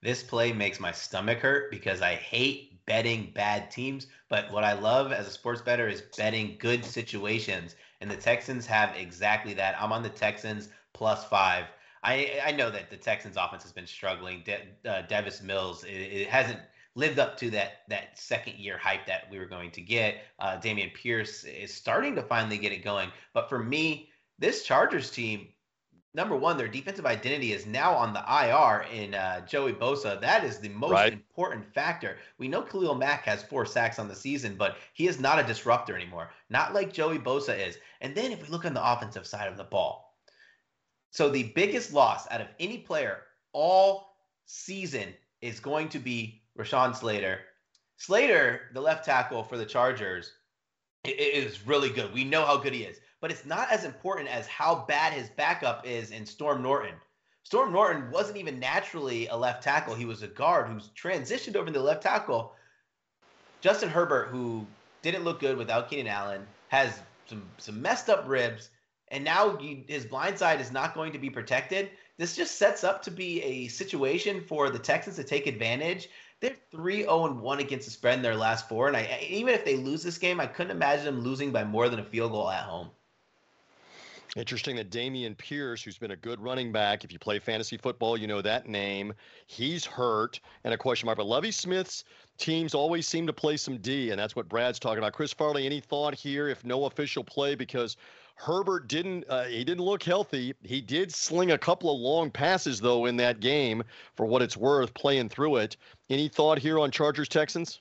This play makes my stomach hurt because I hate betting bad teams. But what I love as a sports bettor is betting good situations. And the Texans have exactly that. I'm on the Texans plus five. I, I know that the Texans offense has been struggling. De, uh, Davis Mills, it, it hasn't lived up to that that second year hype that we were going to get. Uh, Dameon Pierce is starting to finally get it going. But for me, this Chargers team, number one, their defensive identity is now on the IR in uh, Joey Bosa. That is the most right. important factor. We know Khalil Mack has four sacks on the season, but he is not a disruptor anymore. Not like Joey Bosa is. And then if we look on the offensive side of the ball, so the biggest loss out of any player all season is going to be Rashawn Slater. Slater, the left tackle for the Chargers, is really good. We know how good he is, but it's not as important as how bad his backup is in Storm Norton. Storm Norton wasn't even naturally a left tackle. He was a guard who's transitioned over to the left tackle. Justin Herbert, who didn't look good without Keenan Allen, has some some messed up ribs, and now he, his blind side is not going to be protected. This just sets up to be a situation for the Texans to take advantage they're 3 0 1 against the spread in their last four. And I, even if they lose this game, I couldn't imagine them losing by more than a field goal at home. Interesting that Dameon Pierce, who's been a good running back, if you play fantasy football, you know that name. He's hurt and a question mark. But Lovie Smith's teams always seem to play some D, and that's what Brad's talking about. Chris Farley, any thought here if no official play? Because Herbert didn't uh, he didn't look healthy. He did sling a couple of long passes though in that game for what it's worth playing through it. Any thought here on Chargers Texans?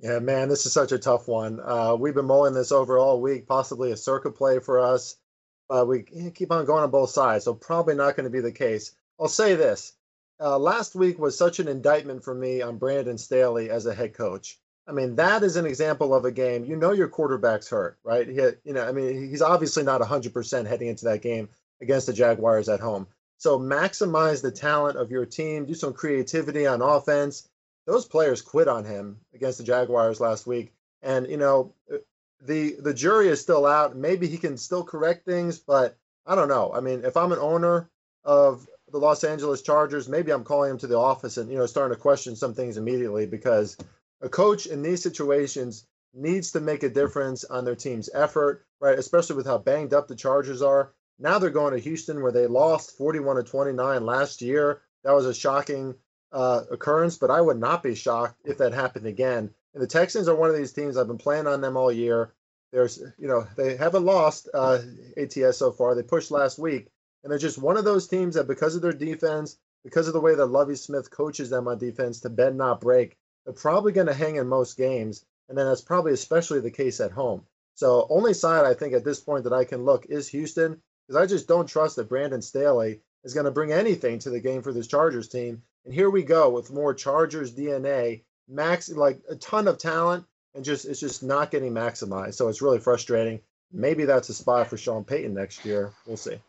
Yeah, man, this is such a tough one. Uh, we've been mulling this over all week, possibly a circuit play for us. Uh, we keep on going on both sides, so probably not going to be the case. I'll say this: uh, last week was such an indictment for me on Brandon Staley as a head coach. I mean, that is an example of a game. You know, your quarterback's hurt, right? He, you know, I mean, he's obviously not 100% heading into that game against the Jaguars at home. So maximize the talent of your team. Do some creativity on offense. Those players quit on him against the Jaguars last week, and you know, the the jury is still out. Maybe he can still correct things, but I don't know. I mean, if I'm an owner of the Los Angeles Chargers, maybe I'm calling him to the office and you know starting to question some things immediately because a coach in these situations needs to make a difference on their team's effort, right? Especially with how banged up the Chargers are. Now they're going to Houston where they lost 41 to 29 last year. That was a shocking uh, occurrence, but I would not be shocked if that happened again. And the Texans are one of these teams I've been playing on them all year. There's, you know, they haven't lost uh, ATS so far. They pushed last week, and they're just one of those teams that, because of their defense, because of the way that Lovie Smith coaches them on defense to bend not break, they're probably going to hang in most games. And then that's probably especially the case at home. So only side I think at this point that I can look is Houston because I just don't trust that Brandon Staley is going to bring anything to the game for this Chargers team. And here we go with more Chargers DNA max like a ton of talent and just it's just not getting maximized. So it's really frustrating. Maybe that's a spot for Sean Payton next year. We'll see.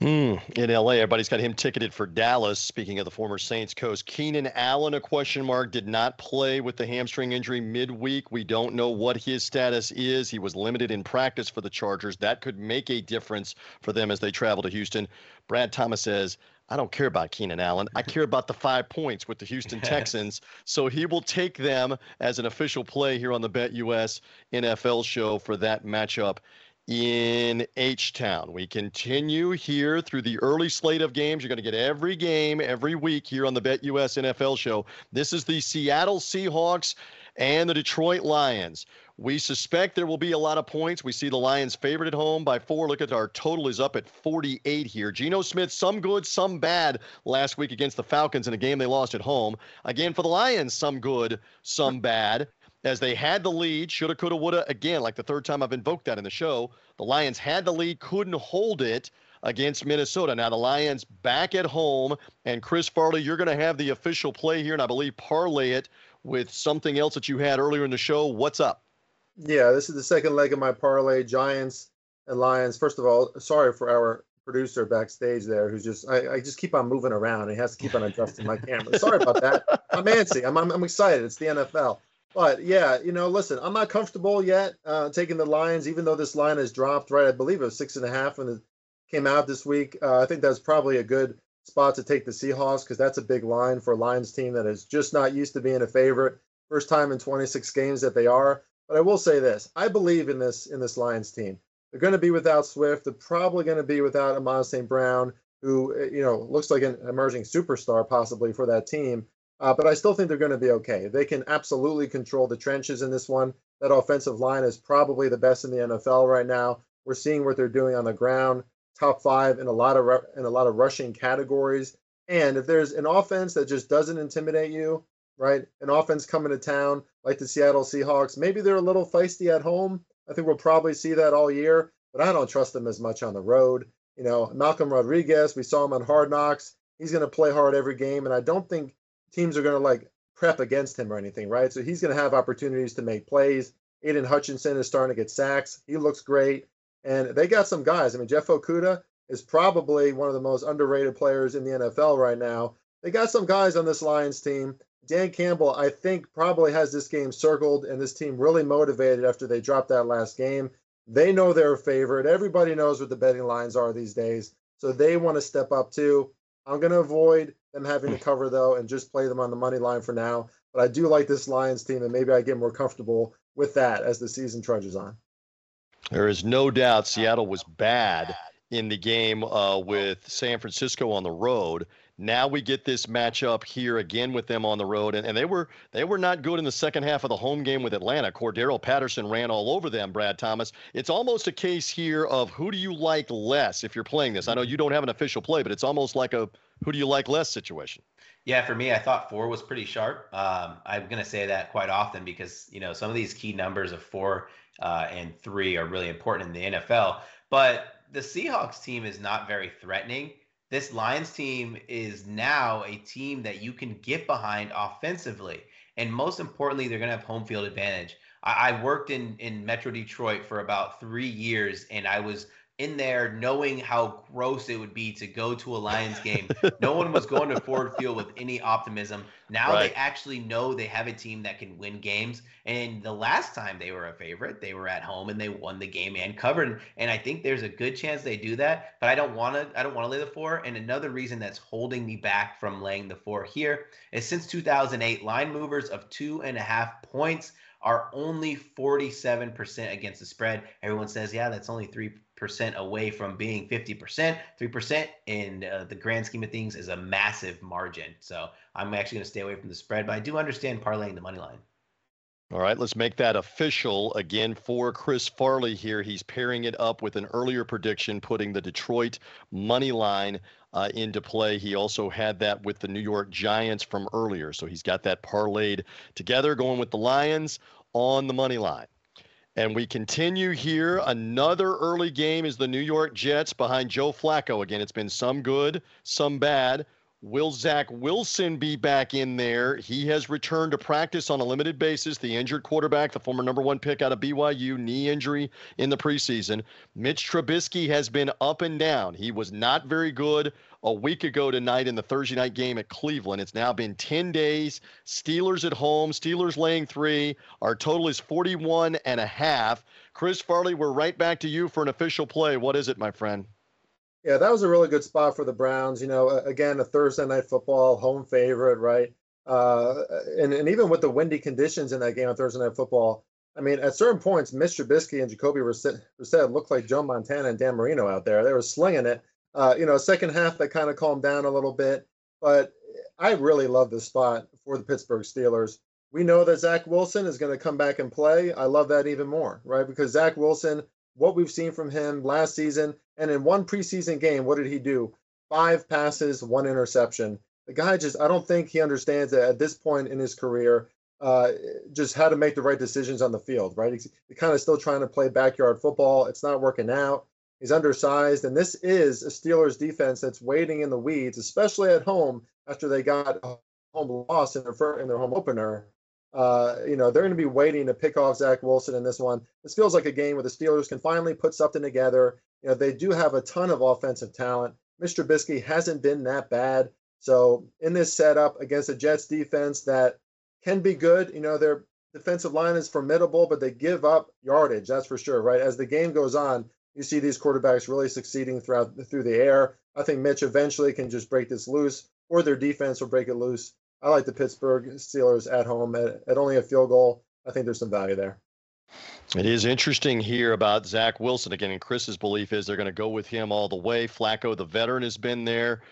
Mm, in LA, everybody's got him ticketed for Dallas. Speaking of the former Saints coach, Keenan Allen, a question mark, did not play with the hamstring injury midweek. We don't know what his status is. He was limited in practice for the Chargers. That could make a difference for them as they travel to Houston. Brad Thomas says, I don't care about Keenan Allen. I care about the five points with the Houston *laughs* Texans. so he will take them as an official play here on the BetUS NFL show for that matchup in H Town. We continue here through the early slate of games. You're going to get every game every week here on the BetUS NFL show. This is the Seattle Seahawks and the Detroit Lions. We suspect there will be a lot of points. We see the Lions favored at home by four. Look at our total is up at 48 here. Geno Smith, some good, some bad last week against the Falcons in a game they lost at home. Again, for the Lions, some good, some bad as they had the lead, shoulda, coulda, woulda. Again, like the third time I've invoked that in the show, the Lions had the lead, couldn't hold it against Minnesota. Now the Lions back at home, and Chris Farley, you're going to have the official play here, and I believe parlay it with something else that you had earlier in the show. What's up? Yeah, this is the second leg of my parlay. Giants and Lions. First of all, sorry for our producer backstage there who's just I, I just keep on moving around. He has to keep on adjusting my camera. Sorry about that. I'm antsy. I'm, I'm, I'm excited. It's the NFL. But yeah, you know, listen, I'm not comfortable yet uh, taking the Lions, even though this line has dropped. Right, I believe it was six and a half when it came out this week. Uh, I think that's probably a good spot to take the Seahawks because that's a big line for a Lions team that is just not used to being a favorite. First time in 26 games that they are. But I will say this: I believe in this in this Lions team. They're going to be without Swift. They're probably going to be without Amon St. Brown, who you know looks like an emerging superstar possibly for that team. Uh, but I still think they're going to be okay. They can absolutely control the trenches in this one. That offensive line is probably the best in the NFL right now. We're seeing what they're doing on the ground, top five in a lot of in a lot of rushing categories. And if there's an offense that just doesn't intimidate you, right? An offense coming to town like the Seattle Seahawks, maybe they're a little feisty at home. I think we'll probably see that all year, but I don't trust them as much on the road. You know, Malcolm Rodriguez, we saw him on Hard Knocks. He's going to play hard every game, and I don't think teams are going to like prep against him or anything, right? So he's going to have opportunities to make plays. Aidan Hutchinson is starting to get sacks. He looks great. And they got some guys. I mean, Jeff Okudah is probably one of the most underrated players in the NFL right now. They got some guys on this Lions team. Dan Campbell, I think, probably has this game circled and this team really motivated after they dropped that last game. They know they're a favorite. Everybody knows what the betting lines are these days. So they want to step up too. I'm going to avoid them having to cover though and just play them on the money line for now. But I do like this Lions team, and maybe I get more comfortable with that as the season trudges on. There is no doubt Seattle was bad in the game uh, with San Francisco on the road. Now we get this matchup here again with them on the road, and, and they were they were not good in the second half of the home game with Atlanta. Cordarrelle Patterson ran all over them. Brad Thomas. It's almost a case here of who do you like less if you're playing this. I know you don't have an official play, but it's almost like a who do you like less situation. Yeah, for me, I thought four was pretty sharp. Um, I'm going to say that quite often because you know some of these key numbers of four uh, and three are really important in the NFL. But the Seahawks team is not very threatening this Lions team is now a team that you can get behind offensively. And most importantly, they're going to have home field advantage. I, I worked in, in Metro Detroit for about three years, and I was in there knowing how gross it would be to go to a Lions game. *laughs* no one was going to Ford Field with any optimism. Now right. they actually know they have a team that can win games. And the last time they were a favorite, they were at home and they won the game and covered. And I think there's a good chance they do that. But I don't want to. I don't want to lay the four. And another reason that's holding me back from laying the four here is since 2008, line movers of two and a half points are only 47% against the spread. Everyone says, yeah, that's only 3% away from being 50%. 3% in uh, the grand scheme of things is a massive margin. So I'm actually going to stay away from the spread, but I do understand parlaying the money line. All right, let's make that official again for Chris Farley here. He's pairing it up with an earlier prediction, putting the Detroit money line uh, into play. He also had that with the New York Giants from earlier. So he's got that parlayed together, going with the Lions on the money line. And we continue here. Another early game is the New York Jets behind Joe Flacco. Again, it's been some good, some bad. Will Zach Wilson be back in there? He has returned to practice on a limited basis. The injured quarterback, the former number one pick out of BYU, knee injury in the preseason. Mitch Trubisky has been up and down. He was not very good a week ago tonight in the Thursday night game at Cleveland. It's now been 10 days. Steelers at home, Steelers laying three. Our total is 41 and a half. Chris Farley, we're right back to you for an official play. What is it, my friend? Yeah, that was a really good spot for the Browns. You know, again, a Thursday night football home favorite, right? Uh, and, and even with the windy conditions in that game on Thursday night football, I mean, at certain points, Mr. Trubisky and Jacoby Brissett looked like Joe Montana and Dan Marino out there. They were slinging it. Uh, you know, second half that kind of calmed down a little bit, but I really love this spot for the Pittsburgh Steelers. We know that Zach Wilson is going to come back and play. I love that even more, right? Because Zach Wilson what we've seen from him last season. And in one preseason game, what did he do? Five passes, one interception. The guy just, I don't think he understands that at this point in his career, uh, just how to make the right decisions on the field, right? He's, he's kind of still trying to play backyard football. It's not working out. He's undersized. And this is a Steelers defense that's waiting in the weeds, especially at home after they got a home loss in their, in their home opener. Uh, you know, they're going to be waiting to pick off Zach Wilson in this one. This feels like a game where the Steelers can finally put something together. You know, they do have a ton of offensive talent. Mr. Trubisky hasn't been that bad. So in this setup against a Jets defense that can be good, you know, their defensive line is formidable, but they give up yardage. That's for sure, right? As the game goes on, you see these quarterbacks really succeeding throughout through the air. I think Mitch eventually can just break this loose, or their defense will break it loose. I like the Pittsburgh Steelers at home at, at only a field goal. I think there's some value there. It is interesting here about Zach Wilson again, and Chris's belief is they're going to go with him all the way. Flacco, the veteran, has been there.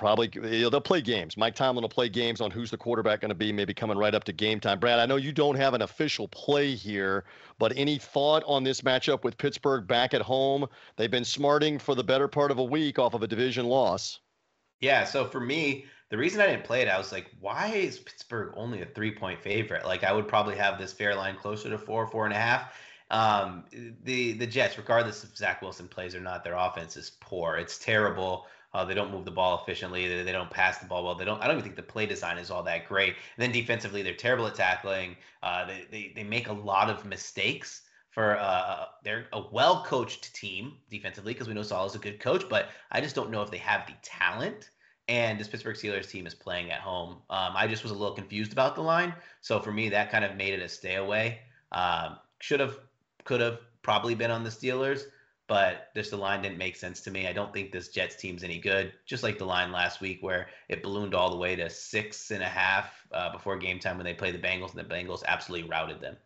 Probably they'll play games. Mike Tomlin will play games on who's the quarterback going to be, maybe coming right up to game time. Brad, I know you don't have an official play here, but any thought on this matchup with Pittsburgh back at home? They've been smarting for the better part of a week off of a division loss. Yeah, so for me, the reason I didn't play it, I was like, why is Pittsburgh only a three point favorite? Like, I would probably have this fair line closer to four, four and a half. Um, the the Jets, regardless if Zach Wilson plays or not, their offense is poor. It's terrible. Uh, they don't move the ball efficiently. They, they, don't pass the ball well. They don't. I don't even think the play design is all that great. And then defensively, they're terrible at tackling. Uh, they, they they make a lot of mistakes. For uh, they're a well coached team defensively because we know Saleh is a good coach, but I just don't know if they have the talent and this Pittsburgh Steelers team is playing at home. Um, I just was a little confused about the line, so for me that kind of made it a stay away. Um, should have, could have, probably been on the Steelers, but just the line didn't make sense to me. I don't think this Jets team's any good. Just like the line last week where it ballooned all the way to six and a half uh, before game time when they played the Bengals, and the Bengals absolutely routed them.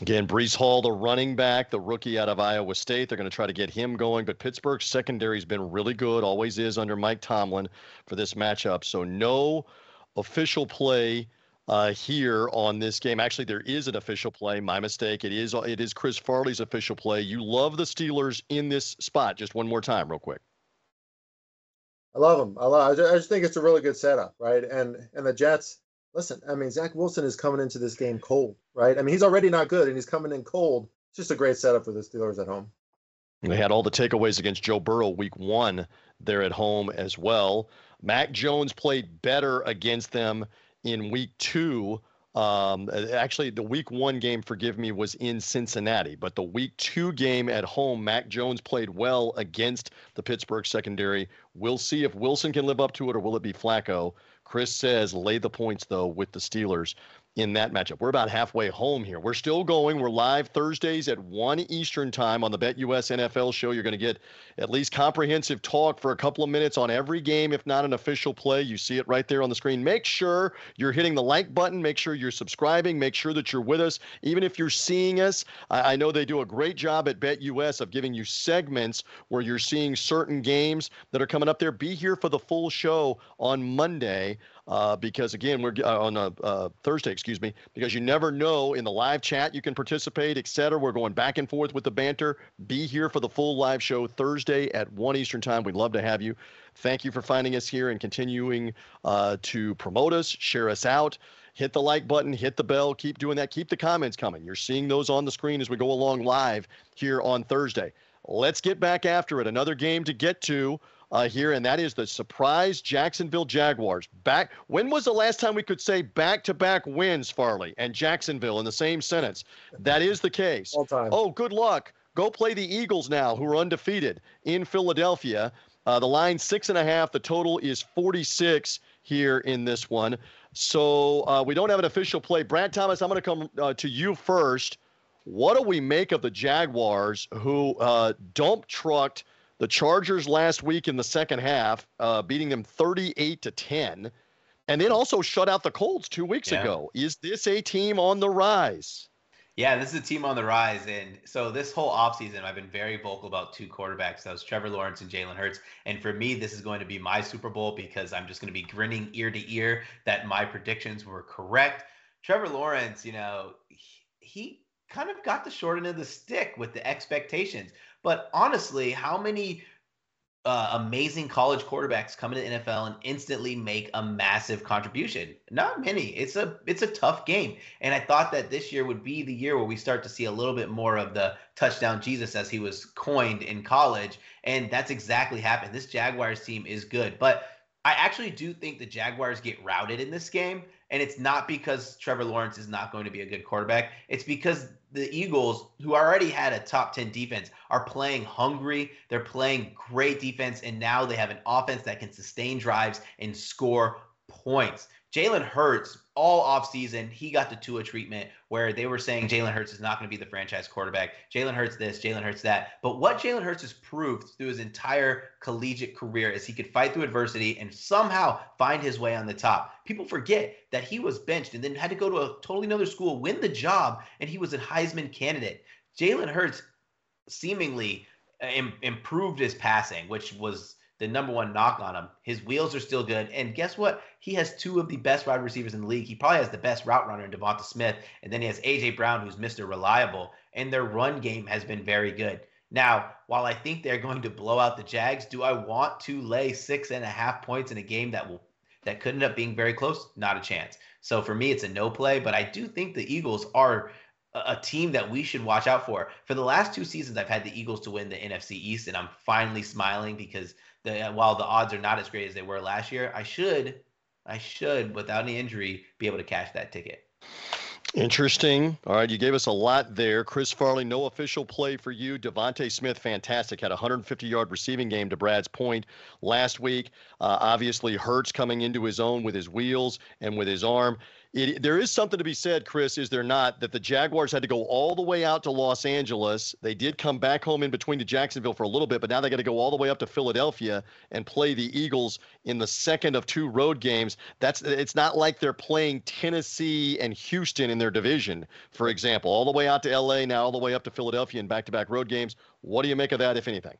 Again, Breece Hall, the running back, the rookie out of Iowa State. They're going to try to get him going. But Pittsburgh's secondary has been really good, always is under Mike Tomlin for this matchup. So no official play uh, here on this game. Actually, there is an official play. My mistake. It is it is Chris Farley's official play. You love the Steelers in this spot. Just one more time, real quick. I love them. I love. I just think it's a really good setup, right? And and the Jets. Listen, I mean, Zach Wilson is coming into this game cold, right? I mean, he's already not good, and he's coming in cold. It's just a great setup for the Steelers at home. They had all the takeaways against Joe Burrow week one there at home as well. Mac Jones played better against them in week two. Um, actually, the week one game, forgive me, was in Cincinnati, but the week two game at home, Mac Jones played well against the Pittsburgh secondary. We'll see if Wilson can live up to it or will it be Flacco. Chris says lay the points, though, with the Steelers in that matchup. We're about halfway home here. We're still going. We're live Thursdays at 1 Eastern Time on the BetUS NFL show. You're going to get at least comprehensive talk for a couple of minutes on every game, if not an official play. You see it right there on the screen. Make sure you're hitting the like button. Make sure you're subscribing. Make sure that you're with us. Even if you're seeing us, I, I know they do a great job at BetUS of giving you segments where you're seeing certain games that are coming up there. Be here for the full show on Monday uh, because again, we're uh, on a uh, Thursday, excuse me, because you never know in the live chat you can participate, etc. We're going back and forth with the banter. Be here for the full live show Thursday at one Eastern time. We'd love to have you. Thank you for finding us here and continuing uh, to promote us, share us out hit the like button, hit the bell, keep doing that, keep the comments coming. You're seeing those on the screen as we go along live here on Thursday. Let's get back after it. Another game to get to uh, here, and that is the surprise Jacksonville Jaguars. Back. When was the last time we could say back-to-back wins, Farley and Jacksonville in the same sentence? That is the case. All time. Oh, good luck. Go play the Eagles now, who are undefeated in Philadelphia. Uh, the line six and a half. The total is 46 here in this one. So uh, we don't have an official play. Brad Thomas, I'm going to come uh, to you first. What do we make of the Jaguars who uh, dump trucked the Chargers last week in the second half, uh, beating them 38 to 10, and then also shut out the Colts two weeks yeah. ago. Is this a team on the rise? Yeah, this is a team on the rise. And so this whole offseason, I've been very vocal about two quarterbacks. That was Trevor Lawrence and Jalen Hurts. And for me, this is going to be my Super Bowl because I'm just going to be grinning ear to ear that my predictions were correct. Trevor Lawrence, you know, he, he kind of got the short end of the stick with the expectations. But honestly, how many uh, amazing college quarterbacks come into NFL and instantly make a massive contribution. Not many. It's a it's a tough game, and I thought that this year would be the year where we start to see a little bit more of the touchdown Jesus as he was coined in college, and that's exactly happened. This Jaguars team is good, but I actually do think the Jaguars get routed in this game, and it's not because Trevor Lawrence is not going to be a good quarterback. It's because the Eagles, who already had a top 10 defense, are playing hungry. They're playing great defense, and now they have an offense that can sustain drives and score points. Jalen Hurts, all offseason, he got the Tua treatment where they were saying Jalen Hurts is not going to be the franchise quarterback. Jalen Hurts this, Jalen Hurts that. But what Jalen Hurts has proved through his entire collegiate career is he could fight through adversity and somehow find his way on the top. People forget that he was benched and then had to go to a totally another school, win the job, and he was a Heisman candidate. Jalen Hurts seemingly uh, improved his passing, which was the number one knock on him. His wheels are still good. And guess what? He has two of the best wide receivers in the league. He probably has the best route runner in DeVonta Smith. And then he has AJ Brown, who's Mr. Reliable. And their run game has been very good. Now, while I think they're going to blow out the Jags, do I want to lay six and a half points in a game that will that could end up being very close? Not a chance. So for me, it's a no play. But I do think the Eagles are a team that we should watch out for. For the last two seasons, I've had the Eagles to win the NFC East, and I'm finally smiling because the, while the odds are not as great as they were last year, I should, I should, without any injury, be able to cash that ticket. Interesting. All right, you gave us a lot there. Chris Farley, no official play for you. DeVonta Smith, fantastic. Had a 150-yard receiving game to Brad's point last week. Uh, obviously, Hurts coming into his own with his wheels and with his arm it, there is something to be said, Chris, is there not, that the Jaguars had to go all the way out to Los Angeles. They did come back home in between to Jacksonville for a little bit, but now they got to go all the way up to Philadelphia and play the Eagles in the second of two road games. That's it's not like they're playing Tennessee and Houston in their division, for example, all the way out to LA, now all the way up to Philadelphia in back-to-back road games. What do you make of that, if anything?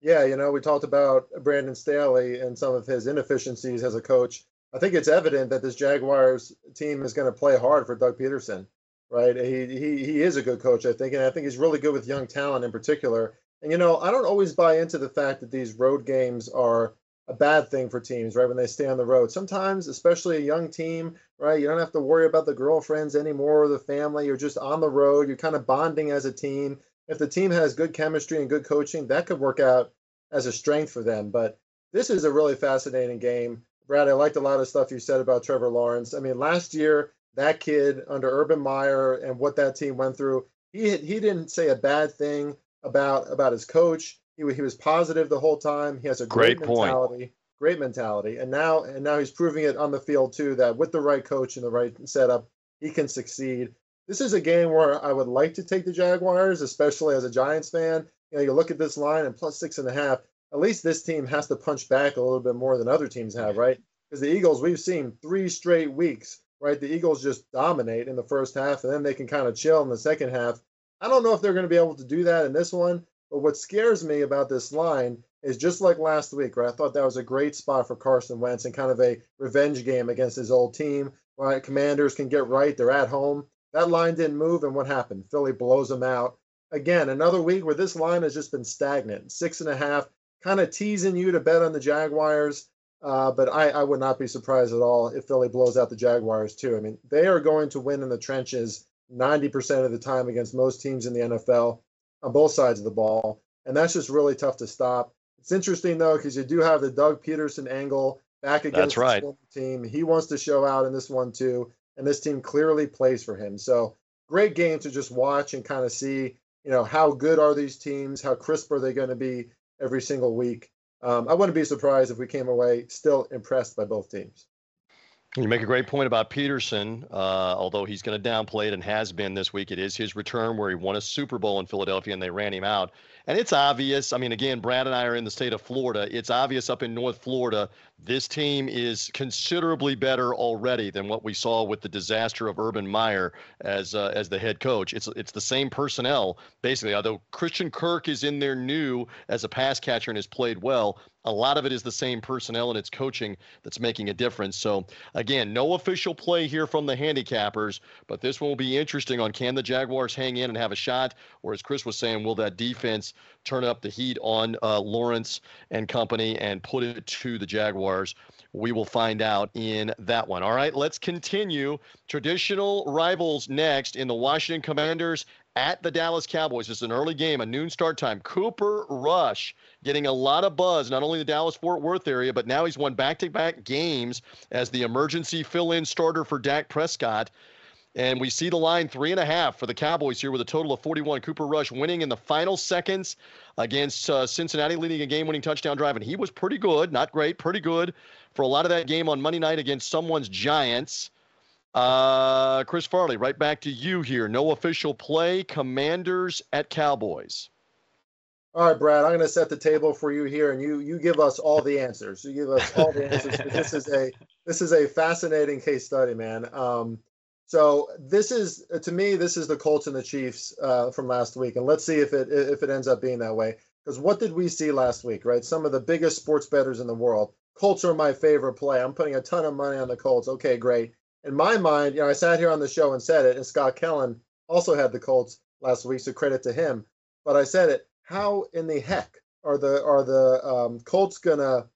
Yeah, you know, we talked about Brandon Staley and some of his inefficiencies as a coach. I think it's evident that this Jaguars team is going to play hard for Doug Pederson, right? He, he he is a good coach, I think, and I think he's really good with young talent in particular. And you know, I don't always buy into the fact that these road games are a bad thing for teams, right? When they stay on the road, sometimes, especially a young team, right? You don't have to worry about the girlfriends anymore or the family. You're just on the road. You're kind of bonding as a team. If the team has good chemistry and good coaching, that could work out as a strength for them. But this is a really fascinating game. Brad, I liked a lot of stuff you said about Trevor Lawrence. I mean, last year that kid under Urban Meyer and what that team went through, he he didn't say a bad thing about about his coach. He he was positive the whole time. He has a great, great mentality, point. great mentality, and now and now he's proving it on the field too. That with the right coach and the right setup, he can succeed. This is a game where I would like to take the Jaguars, especially as a Giants fan. You know, you look at this line and plus six and a half at least this team has to punch back a little bit more than other teams have, right? Because the Eagles, we've seen three straight weeks, right? The Eagles just dominate in the first half, and then they can kind of chill in the second half. I don't know if they're going to be able to do that in this one, but what scares me about this line is just like last week, right? I thought that was a great spot for Carson Wentz and kind of a revenge game against his old team. Right? Commanders can get right, they're at home. That line didn't move, and what happened? Philly blows them out. Again, another week where this line has just been stagnant. Six and a half, kind of teasing you to bet on the Jaguars. Uh, but I, I would not be surprised at all if Philly blows out the Jaguars too. I mean, they are going to win in the trenches 90% of the time against most teams in the NFL on both sides of the ball. And that's just really tough to stop. It's interesting though, because you do have the Doug Pederson angle back against that's right. the team. He wants to show out in this one too. And this team clearly plays for him. So great game to just watch and kind of see, you know, how good are these teams? How crisp are they going to be? Every single week. Um, I wouldn't be surprised if we came away still impressed by both teams. You make a great point about Pederson, Uh, although he's going to downplay it and has been this week, it is his return where he won a Super Bowl in Philadelphia and they ran him out. And it's obvious. I mean, again, Brad and I are in the state of Florida. It's obvious up in North Florida, this team is considerably better already than what we saw with the disaster of Urban Meyer as uh, as the head coach. It's it's the same personnel basically. Although Christian Kirk is in there new as a pass catcher and has played well, a lot of it is the same personnel and its coaching that's making a difference. So again, no official play here from the handicappers, but this one will be interesting on can the Jaguars hang in and have a shot, or as Chris was saying, will that defense turn up the heat on uh, Lawrence and company and put it to the Jaguars. We will find out in that one. All right, let's continue. Traditional rivals next in the Washington Commanders at the Dallas Cowboys. It's an early game, a noon start time. Cooper Rush getting a lot of buzz, not only the Dallas Fort Worth area, but now he's won back to back games as the emergency fill in starter for Dak Prescott. And we see the line three and a half for the Cowboys here with a total of 41. Cooper Rush winning in the final seconds against uh, Cincinnati, leading a game winning touchdown drive. And he was pretty good, not great, pretty good for a lot of that game on Monday night against someone's Giants. Uh, Chris Farley, right back to you here. No official play. Commanders at Cowboys. All right, Brad. I'm going to set the table for you here, and you you give us all the answers. You give us all the answers. this is a this is a fascinating case study, man. Um, so this is to me, this is the Colts and the Chiefs uh, from last week, and let's see if it if it ends up being that way. Because what did we see last week, right? Some of the biggest sports bettors in the world. Colts are my favorite play. I'm putting a ton of money on the Colts. Okay, great. In my mind, you know, I sat here on the show and said it, and Scott Kellen also had the Colts last week, so credit to him. But I said it how in the heck are the are the um, Colts gonna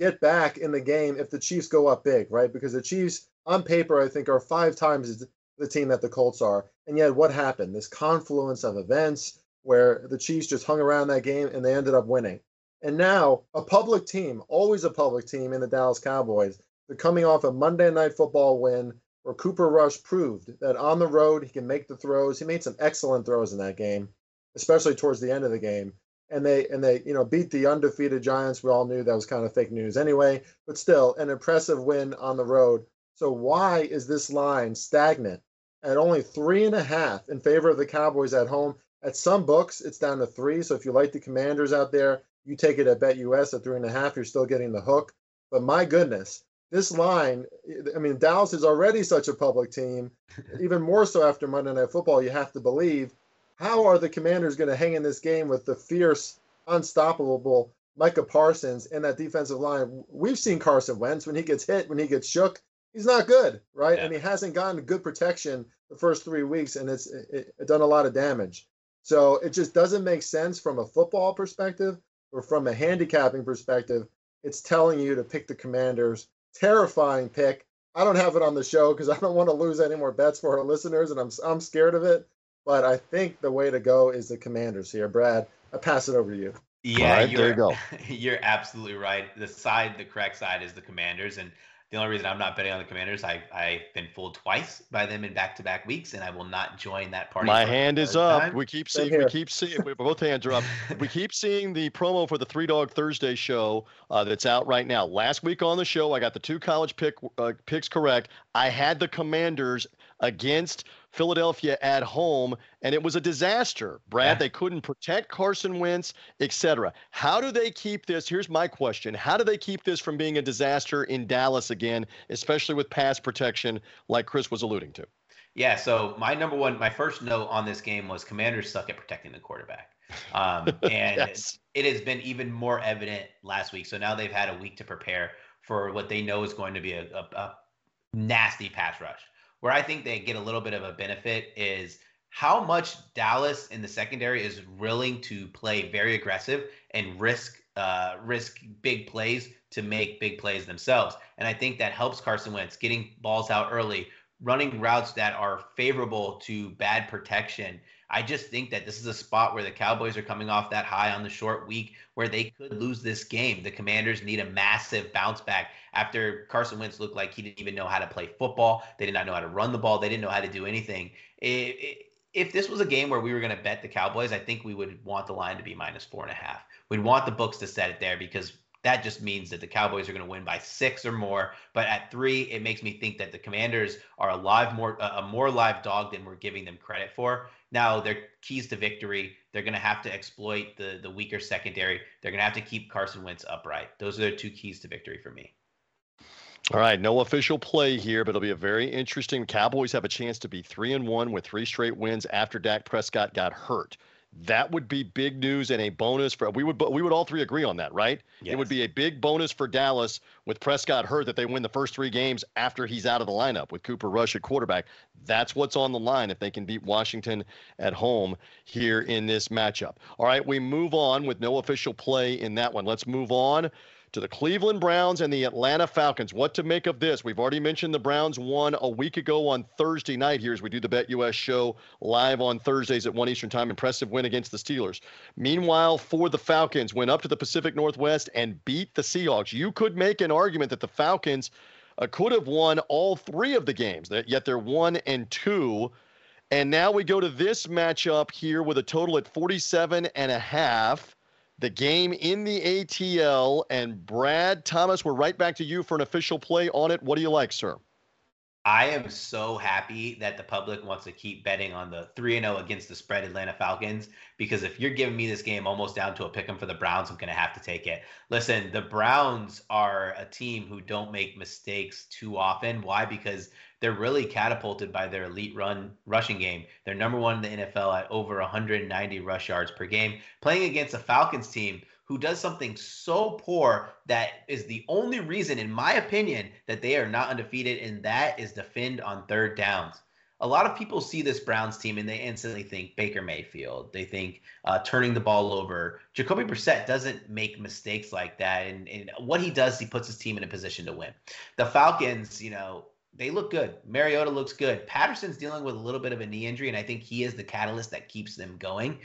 get back in the game if the Chiefs go up big, right? Because the Chiefs, on paper, I think are five times the team that the Colts are, and yet what happened? This confluence of events where the Chiefs just hung around that game and they ended up winning. And now a public team, always a public team in the Dallas Cowboys, they're coming off a Monday Night Football win where Cooper Rush proved that on the road he can make the throws. He made some excellent throws in that game especially towards the end of the game. And they and they you know beat the undefeated Giants. We all knew that was kind of fake news anyway, but still an impressive win on the road. So why is this line stagnant at only three and a half in favor of the Cowboys at home? At some books, it's down to three. So if you like the Commanders out there, you take it at BetUS at three and a half. You're still getting the hook. But my goodness, this line, I mean, Dallas is already such a public team, *laughs* even more so after Monday Night Football, you have to believe. How are the Commanders going to hang in this game with the fierce, unstoppable Micah Parsons and that defensive line? We've seen Carson Wentz when he gets hit, when he gets shook, he's not good, right? Yeah. And he hasn't gotten good protection the first three weeks, and it's it, it done a lot of damage. So it just doesn't make sense from a football perspective or from a handicapping perspective. It's telling you to pick the Commanders terrifying pick. I don't have it on the show because *laughs* I don't want to lose any more bets for our listeners, and I'm I'm scared of it. But I think the way to go is the Commanders here. Brad, I pass it over to you. Yeah, right, there you go. *laughs* You're absolutely right. The side, the correct side, is the Commanders, and the only reason I'm not betting on the Commanders, I, I've been fooled twice by them in back-to-back weeks, and I will not join that party. My hand is up. Time. We keep seeing. We keep seeing. both hands are up. *laughs* we keep seeing the promo for the Three Dog Thursday show uh, that's out right now. Last week on the show, I got the two college pick uh, picks correct. I had the Commanders against Philadelphia at home, and it was a disaster. Brad, yeah. they couldn't protect Carson Wentz, etc. How do they keep this? Here's my question: How do they keep this from being a disaster in Dallas again, especially with pass protection, like Chris was alluding to? Yeah. So my number one, my first note on this game was Commanders suck at protecting the quarterback. Um, *laughs* and yes. it has been even more evident last week. So now they've had a week to prepare for what they know is going to be a, a, a nasty pass rush. Where I think they get a little bit of a benefit is how much Dallas in the secondary is willing to play very aggressive and risk uh, risk big plays to make big plays themselves. And I think that helps Carson Wentz getting balls out early, running routes that are favorable to bad protection. I just think that this is a spot where the Cowboys are coming off that high on the short week where they could lose this game. The Commanders need a massive bounce back after Carson Wentz looked like he didn't even know how to play football. They did not know how to run the ball. They didn't know how to do anything. If this was a game where we were going to bet the Cowboys, I think we would want the line to be minus four and a half. We'd want the books to set it there because that just means that the Cowboys are going to win by six or more. But at three, it makes me think that the Commanders are a live more a more live dog than we're giving them credit for. Now, their keys to victory, they're going to have to exploit the the weaker secondary. They're going to have to keep Carson Wentz upright. Those are their two keys to victory for me. All right, no official play here, but it'll be a very interesting. Cowboys have a chance to be three and one with three straight wins after Dak Prescott got hurt. That would be big news and a bonus for we would we would all three agree on that, right? Yes. It would be a big bonus for Dallas with Prescott hurt that they win the first three games after he's out of the lineup with Cooper Rush at quarterback. That's what's on the line if they can beat Washington at home here in this matchup. All right, we move on with no official play in that one. Let's move on to the Cleveland Browns and the Atlanta Falcons. What to make of this? We've already mentioned the Browns won a week ago on Thursday night here as we do the BetUS show live on Thursdays at 1 Eastern Time. Impressive win against the Steelers. Meanwhile, for the Falcons, went up to the Pacific Northwest and beat the Seahawks. You could make an argument that the Falcons uh, could have won all three of the games, yet they're one and two. And now we go to this matchup here with a total at 47 and a half the game in the ATL. And Brad Thomas, we're right back to you for an official play on it. What do you like, sir? I am so happy that the public wants to keep betting on the 3 0 against the spread Atlanta Falcons because if you're giving me this game almost down to a pick 'em for the Browns, I'm going to have to take it. Listen, the Browns are a team who don't make mistakes too often. Why? Because they're really catapulted by their elite run rushing game. They're number one in the NFL at over 190 rush yards per game, playing against a Falcons team who does something so poor that is the only reason, in my opinion, that they are not undefeated, and that is defend on third downs. A lot of people see this Browns team and they instantly think Baker Mayfield. They think uh, turning the ball over. Jacoby Brissett doesn't make mistakes like that, and, and what he does, he puts his team in a position to win. The Falcons, you know, they look good. Mariota looks good. Patterson's dealing with a little bit of a knee injury, and I think he is the catalyst that keeps them going.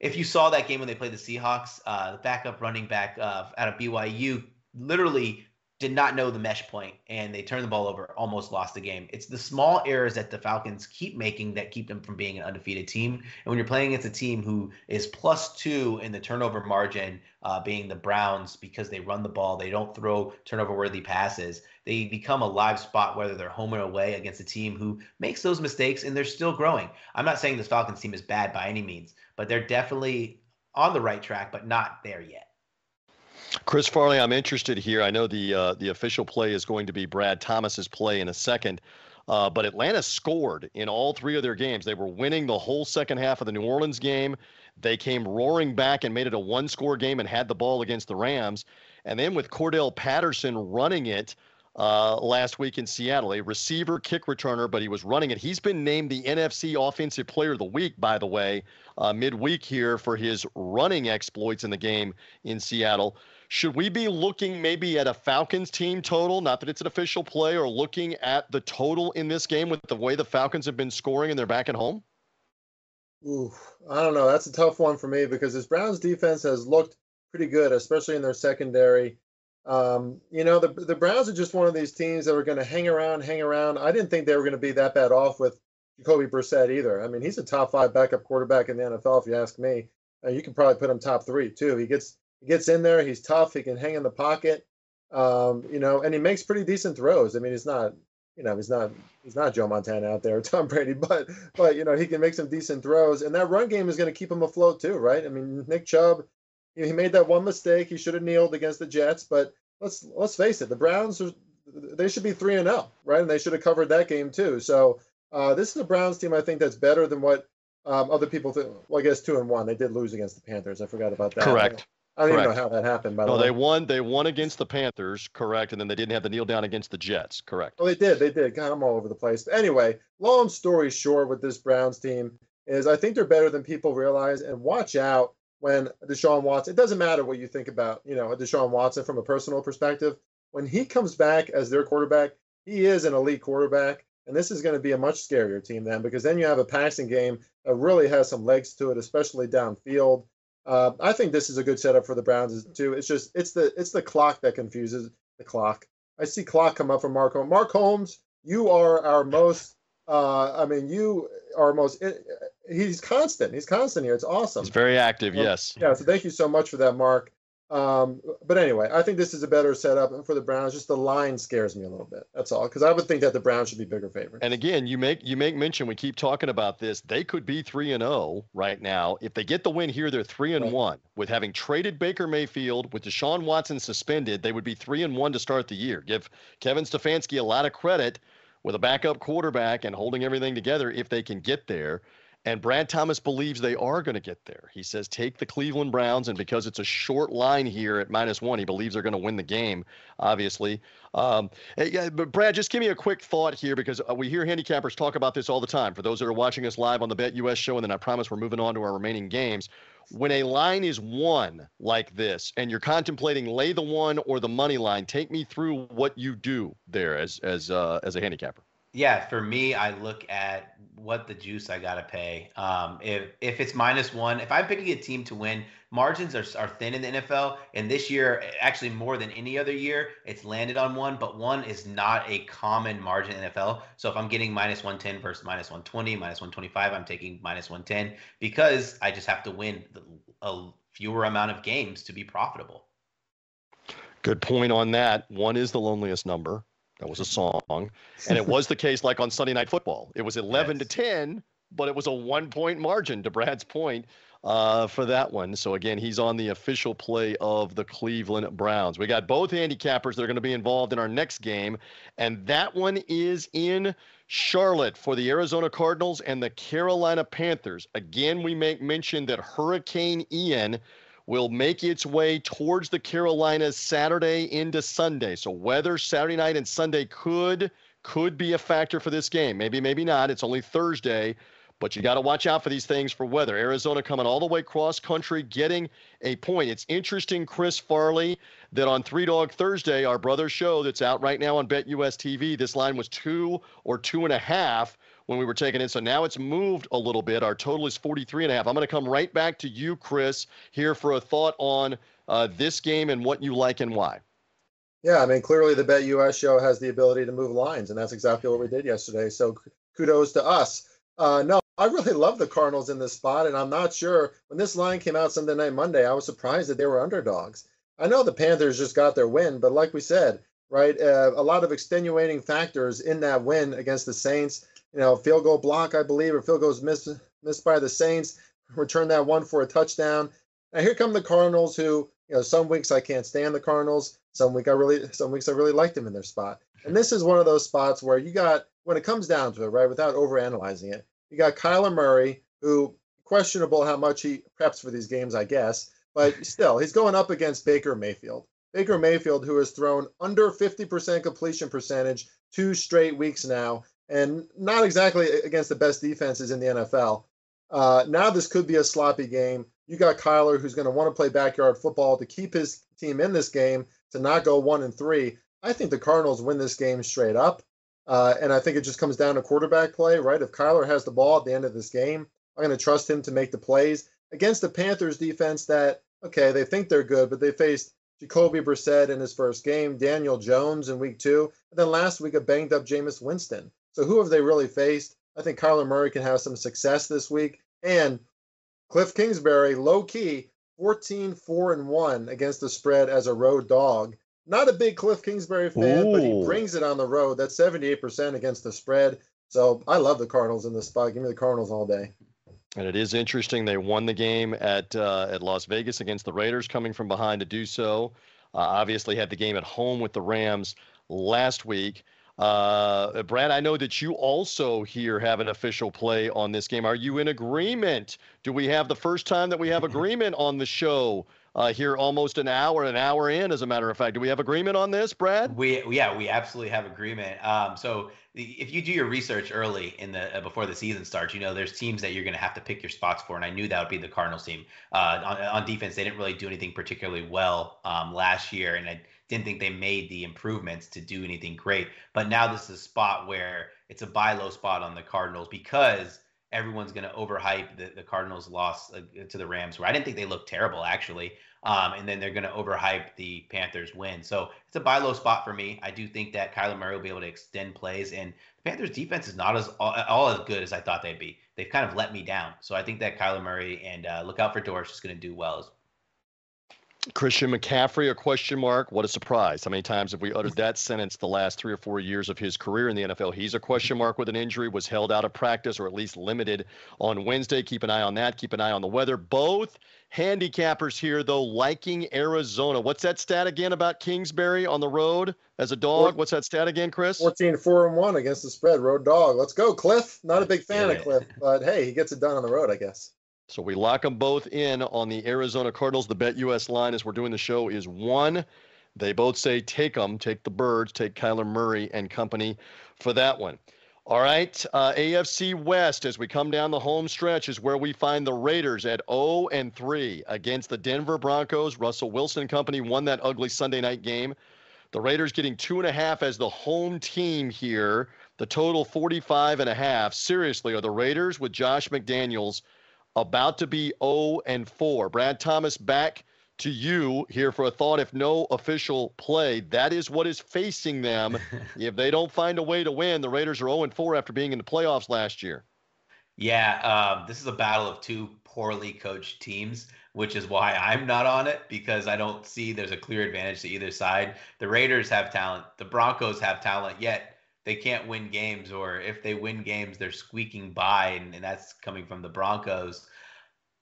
If you saw that game when they played the Seahawks, uh, the backup running back uh, out of BYU literally did not know the mesh point and they turned the ball over, almost lost the game. It's the small errors that the Falcons keep making that keep them from being an undefeated team. And when you're playing against a team who is plus two in the turnover margin, uh, being the Browns, because they run the ball, they don't throw turnover worthy passes, they become a live spot whether they're home or away against a team who makes those mistakes and they're still growing. I'm not saying this Falcons team is bad by any means, but they're definitely on the right track, but not there yet. Chris Farley, I'm interested here. I know the uh, the official play is going to be Brad Thomas's play in a second, uh, but Atlanta scored in all three of their games. They were winning the whole second half of the New Orleans game. They came roaring back and made it a one-score game and had the ball against the Rams. And then with Cordarrelle Patterson running it uh, last week in Seattle, a receiver kick returner, but he was running it. He's been named the NFC Offensive Player of the Week, by the way, uh, midweek here for his running exploits in the game in Seattle. Should we be looking maybe at a Falcons team total? Not that it's an official play, or looking at the total in this game with the way the Falcons have been scoring and they're back at home? Ooh, I don't know. That's a tough one for me because this Browns defense has looked pretty good, especially in their secondary. Um, you know, the the Browns are just one of these teams that are going to hang around, hang around. I didn't think they were going to be that bad off with Jacoby Brissett either. I mean, he's a top five backup quarterback in the NFL, if you ask me. Uh, you can probably put him top three too. He gets he gets in there. He's tough. He can hang in the pocket. Um, you know, and he makes pretty decent throws. I mean, he's not, you know, he's not he's not Joe Montana out there, *laughs* Tom Brady, but but you know, he can make some decent throws, and that run game is going to keep him afloat too, right? I mean, Nick Chubb, you know, he made that one mistake. He should have kneeled against the Jets, but let's let's face it, the Browns are they should be three and zero, oh, right? And they should have covered that game too. So uh, this is a Browns team I think that's better than what um, other people think. Well, I guess two and one. They did lose against the Panthers. I forgot about that. Correct. I don't even know how that happened. By no, the way, they won. They won against the Panthers, correct, and then they didn't have the kneel down against the Jets, correct. Oh, they did. They did. God, I'm all over the place. But anyway, long story short, with this Browns team is I think they're better than people realize. And watch out when Deshaun Watson. It doesn't matter what you think about, you know, Deshaun Watson from a personal perspective. When he comes back as their quarterback, he is an elite quarterback. And this is going to be a much scarier team then, because then you have a passing game that really has some legs to it, especially downfield. Uh, I think this is a good setup for the Browns too. It's just it's the it's the clock that confuses the clock. I see clock come up from Mark Holmes. Mark Holmes, you are our most. Uh, I mean, you are most. Eh, he's constant. He's constant here. It's awesome. He's very active. yes. Yeah. So thank you so much for that, Mark. Um, but anyway, I think this is a better setup for the Browns. Just the line scares me a little bit. That's all. Because I would think that the Browns should be bigger favorites. And again, you make you make mention. We keep talking about this. They could be three and zero oh right now. If they get the win here, they're three and one. With having traded Baker Mayfield, with Deshaun Watson suspended, they would be three and one to start the year. Give Kevin Stefanski a lot of credit with a backup quarterback and holding everything together if they can get there. And Brad Thomas believes they are going to get there. He says, take the Cleveland Browns. And because it's a short line here at minus one, he believes they're going to win the game, obviously. Um, yeah, but Brad, just give me a quick thought here because uh, we hear handicappers talk about this all the time. For those that are watching us live on the BetUS show, and then I promise we're moving on to our remaining games. When a line is one like this and you're contemplating lay the one or the money line, take me through what you do there as, as, uh, as a handicapper. Yeah, for me, I look at what the juice I gotta pay. Um, if if it's minus one, if I'm picking a team to win, margins are, are thin in the NFL, and this year, actually more than any other year, it's landed on one. But one is not a common margin in NFL. So if I'm getting minus one ten versus minus one twenty, minus one twenty five, I'm taking minus one ten because I just have to win a fewer amount of games to be profitable. Good point on that. One is the loneliest number. That was a song. And it *laughs* was the case like on Sunday Night Football. It was 11 yes. to 10, but it was a one point margin to Brad's point uh, for that one. So again, he's on the official play of the Cleveland Browns. We got both handicappers that are going to be involved in our next game, and that one is in Charlotte for the Arizona Cardinals and the Carolina Panthers. Again, we make mention that Hurricane Ian will make its way towards the Carolinas Saturday into Sunday. So weather Saturday night and Sunday could could be a factor for this game. Maybe maybe not. It's only Thursday, but you got to watch out for these things for weather. Arizona coming all the way cross country, getting a point. It's interesting, Chris Farley, that on Three Dog Thursday, our brother show that's out right now on BetUS TV, this line was two or two and a half when we were taking it. So now it's moved a little bit. Our total is 43 and a half. I'm going to come right back to you, Chris, here for a thought on uh, this game and what you like and why. Yeah, I mean, clearly the BetUS show has the ability to move lines, and that's exactly what we did yesterday. So kudos to us. Uh, no, I really love the Cardinals in this spot, and I'm not sure when this line came out Sunday night, Monday. I was surprised that they were underdogs. I know the Panthers just got their win, but like we said, right, uh, a lot of extenuating factors in that win against the Saints. You know, field goal block, I believe, or field goals missed missed by the Saints. Return that one for a touchdown. Now here come the Cardinals, who you know some weeks I can't stand the Cardinals. Some week I really, some weeks I really liked them in their spot. And this is one of those spots where you got, when it comes down to it, right, without overanalyzing it, you got Kyler Murray, who questionable how much he preps for these games, I guess, but *laughs* still, he's going up against Baker Mayfield. Baker Mayfield, who has thrown under 50% completion percentage two straight weeks now, and not exactly against the best defenses in the NFL. Uh, now this could be a sloppy game. You got Kyler, who's going to want to play backyard football to keep his team in this game, to not go one and three. I think the Cardinals win this game straight up. Uh, and I think it just comes down to quarterback play, right? If Kyler has the ball at the end of this game, I'm going to trust him to make the plays against the Panthers defense that, okay, they think they're good, but they faced Jacoby Brissett in his first game, Daniel Jones in week two, and then last week a banged up Jameis Winston. So who have they really faced? I think Kyler Murray can have some success this week. And Cliff Kingsbury, low key, 14 4 and 1 against the spread as a road dog. Not a big Cliff Kingsbury fan, Ooh. but he brings it on the road. That's 78% against the spread. So I love the Cardinals in this spot. Give me the Cardinals all day. And it is interesting. They won the game at uh, at Las Vegas against the Raiders, coming from behind to do so. Uh, obviously, had the game at home with the Rams last week. Uh, Brad, I know that you also here have an official play on this game. Are you in agreement? Do we have the first time that we have *laughs* agreement on the show uh, here almost an hour, an hour in, as a matter of fact? Do we have agreement on this, Brad? We yeah, we absolutely have agreement. Um, so if you do your research early in the uh, before the season starts, you know there's teams that you're going to have to pick your spots for, and I knew that would be the Cardinals team. Uh, on, on defense, they didn't really do anything particularly well um, last year, and I didn't think they made the improvements to do anything great. But now this is a spot where it's a buy low spot on the Cardinals because everyone's going to overhype the, the Cardinals' loss uh, to the Rams, where I didn't think they looked terrible actually. Um, and then they're going to overhype the Panthers' win. So it's a buy low spot for me. I do think that Kyler Murray will be able to extend plays, and the Panthers' defense is not as all, all as good as I thought they'd be. They've kind of let me down. So I think that Kyler Murray and uh, look out for Dortch is going to do well Christian McCaffrey, a question mark. What a surprise. How many times have we uttered that sentence the last three or four years of his career in the NFL? He's a question mark with an injury, was held out of practice or at least limited on Wednesday. Keep an eye on that. Keep an eye on the weather. Both handicappers here, though, liking Arizona. What's that stat again about Kingsbury on the road as a dog? What's that stat again, Chris? 14 4 and 1 against the spread. Road dog. Let's go, Cliff. Not a big fan yeah. of Cliff, but hey, he gets it done on the road, I guess. So we lock them both in on the Arizona Cardinals. The BetUS line as we're doing the show is one. They both say take them, take the birds, take Kyler Murray and company for that one. All right, uh, AFC West as we come down the home stretch is where we find the Raiders at 0 and 3 against the Denver Broncos. Russell Wilson company won that ugly Sunday night game. The Raiders getting two and a half as the home team here. The total 45 and a half. Seriously, are the Raiders with Josh McDaniels about to be 0 and 4. Brad Thomas back to you here for a thought if no official play. That is what is facing them. *laughs* if they don't find a way to win, the Raiders are 0 and 4 after being in the playoffs last year. Yeah, um, this is a battle of two poorly coached teams, which is why I'm not on it because I don't see there's a clear advantage to either side. The Raiders have talent, the Broncos have talent, yet they can't win games, or if they win games, they're squeaking by, and, and that's coming from the Broncos.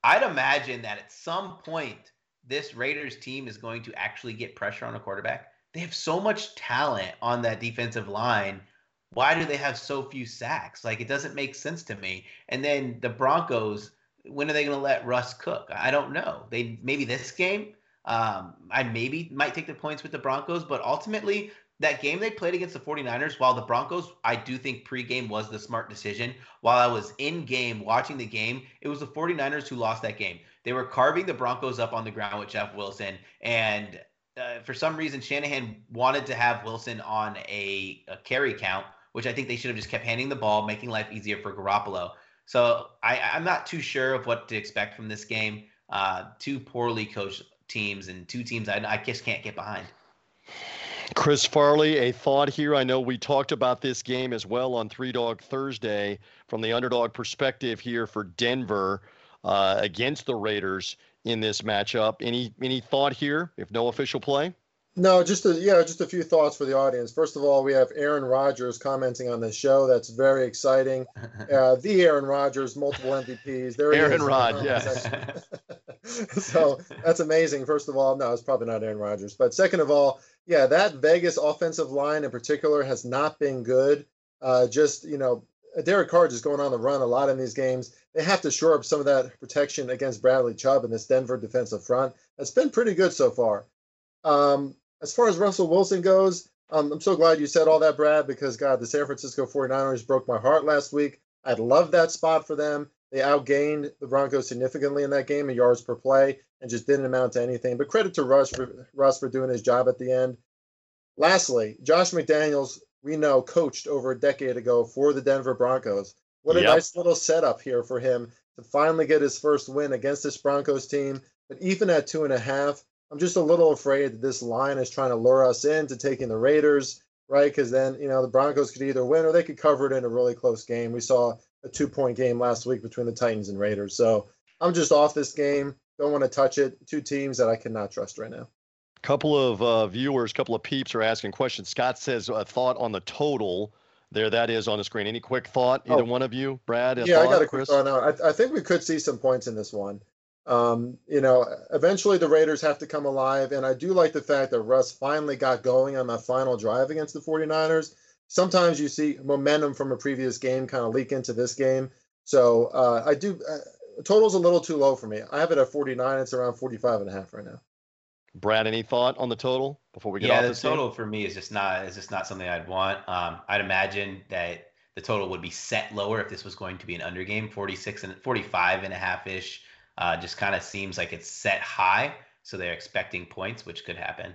I'd imagine that at some point, this Raiders team is going to actually get pressure on a quarterback. They have so much talent on that defensive line. Why do they have so few sacks? Like, it doesn't make sense to me. And then the Broncos, when are they going to let Russ cook? I don't know. They maybe this game. Um, I maybe might take the points with the Broncos, but ultimately, that game they played against the 49ers, while the Broncos, I do think pregame was the smart decision. While I was in game watching the game, it was the 49ers who lost that game. They were carving the Broncos up on the ground with Jeff Wilson. And uh, for some reason, Shanahan wanted to have Wilson on a, a, carry count, which I think they should have just kept handing the ball, making life easier for Garoppolo. So I, am not too sure of what to expect from this game. Uh, two poorly coached teams and two teams I, I just can't get behind. Chris Farley, a thought here. I know we talked about this game as well on Three Dog Thursday from the underdog perspective here for Denver uh, against the Raiders in this matchup. Any any thought here? If no official play. No, just a, yeah, just a few thoughts for the audience. First of all, we have Aaron Rodgers commenting on the show. That's very exciting. *laughs* Uh, the Aaron Rodgers, multiple MVPs. There Aaron Rod, *laughs* yes. *laughs* so that's amazing. First of all, no, it's probably not Aaron Rodgers. But second of all, yeah, that Vegas offensive line in particular has not been good. Uh, just you know, Derek Carr is going on the run a lot in these games. They have to shore up some of that protection against Bradley Chubb and this Denver defensive front. That's been pretty good so far. Um, as far as Russell Wilson goes, um, I'm so glad you said all that, Brad, because God, the San Francisco 49ers broke my heart last week. I'd love that spot for them. They outgained the Broncos significantly in that game in yards per play and just didn't amount to anything. But credit to Russ for Russ for doing his job at the end. Lastly, Josh McDaniels, we know, coached over a decade ago for the Denver Broncos. What a yep. nice little setup here for him to finally get his first win against this Broncos team. But even at two and a half, I'm just a little afraid that this line is trying to lure us into taking the Raiders, right? Because then, you know, the Broncos could either win or they could cover it in a really close game. We saw a two point game last week between the Titans and Raiders. So I'm just off this game. Don't want to touch it. Two teams that I cannot trust right now. Couple of uh, viewers, couple of peeps are asking questions. Scott says a thought on the total. There, that is on the screen. Any quick thought, either oh. one of you, Brad? yeah, thought, I got a quick thought. Now, I, I think we could see some points in this one. Um, you know, eventually the Raiders have to come alive. And I do like the fact that Russ finally got going on that final drive against the 49ers. Sometimes you see momentum from a previous game kind of leak into this game. So uh, I do, uh, total's a little too low for me. I have it at 49. It's around 45 and a half right now. Brad, any thought on the total before we get yeah, off the total game? for me is just not is just not something I'd want. Um, I'd imagine that the total would be set lower if this was going to be an under game, 46 and 45 and a half ish. Uh, just kind of seems like it's set high, so they're expecting points, which could happen.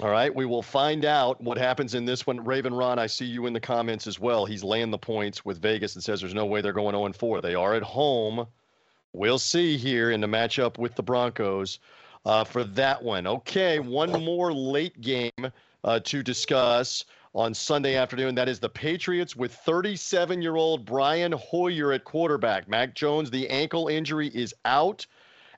All right, we will find out what happens in this one. Raven Ron, I see you in the comments as well. He's laying the points with Vegas and says there's no way they're going 0 4. They are at home. We'll see here in the matchup with the Broncos uh, for that one. Okay, one more late game uh, to discuss on Sunday afternoon. That is the Patriots with 37 year old Brian Hoyer at quarterback. Mac Jones, the ankle injury is out.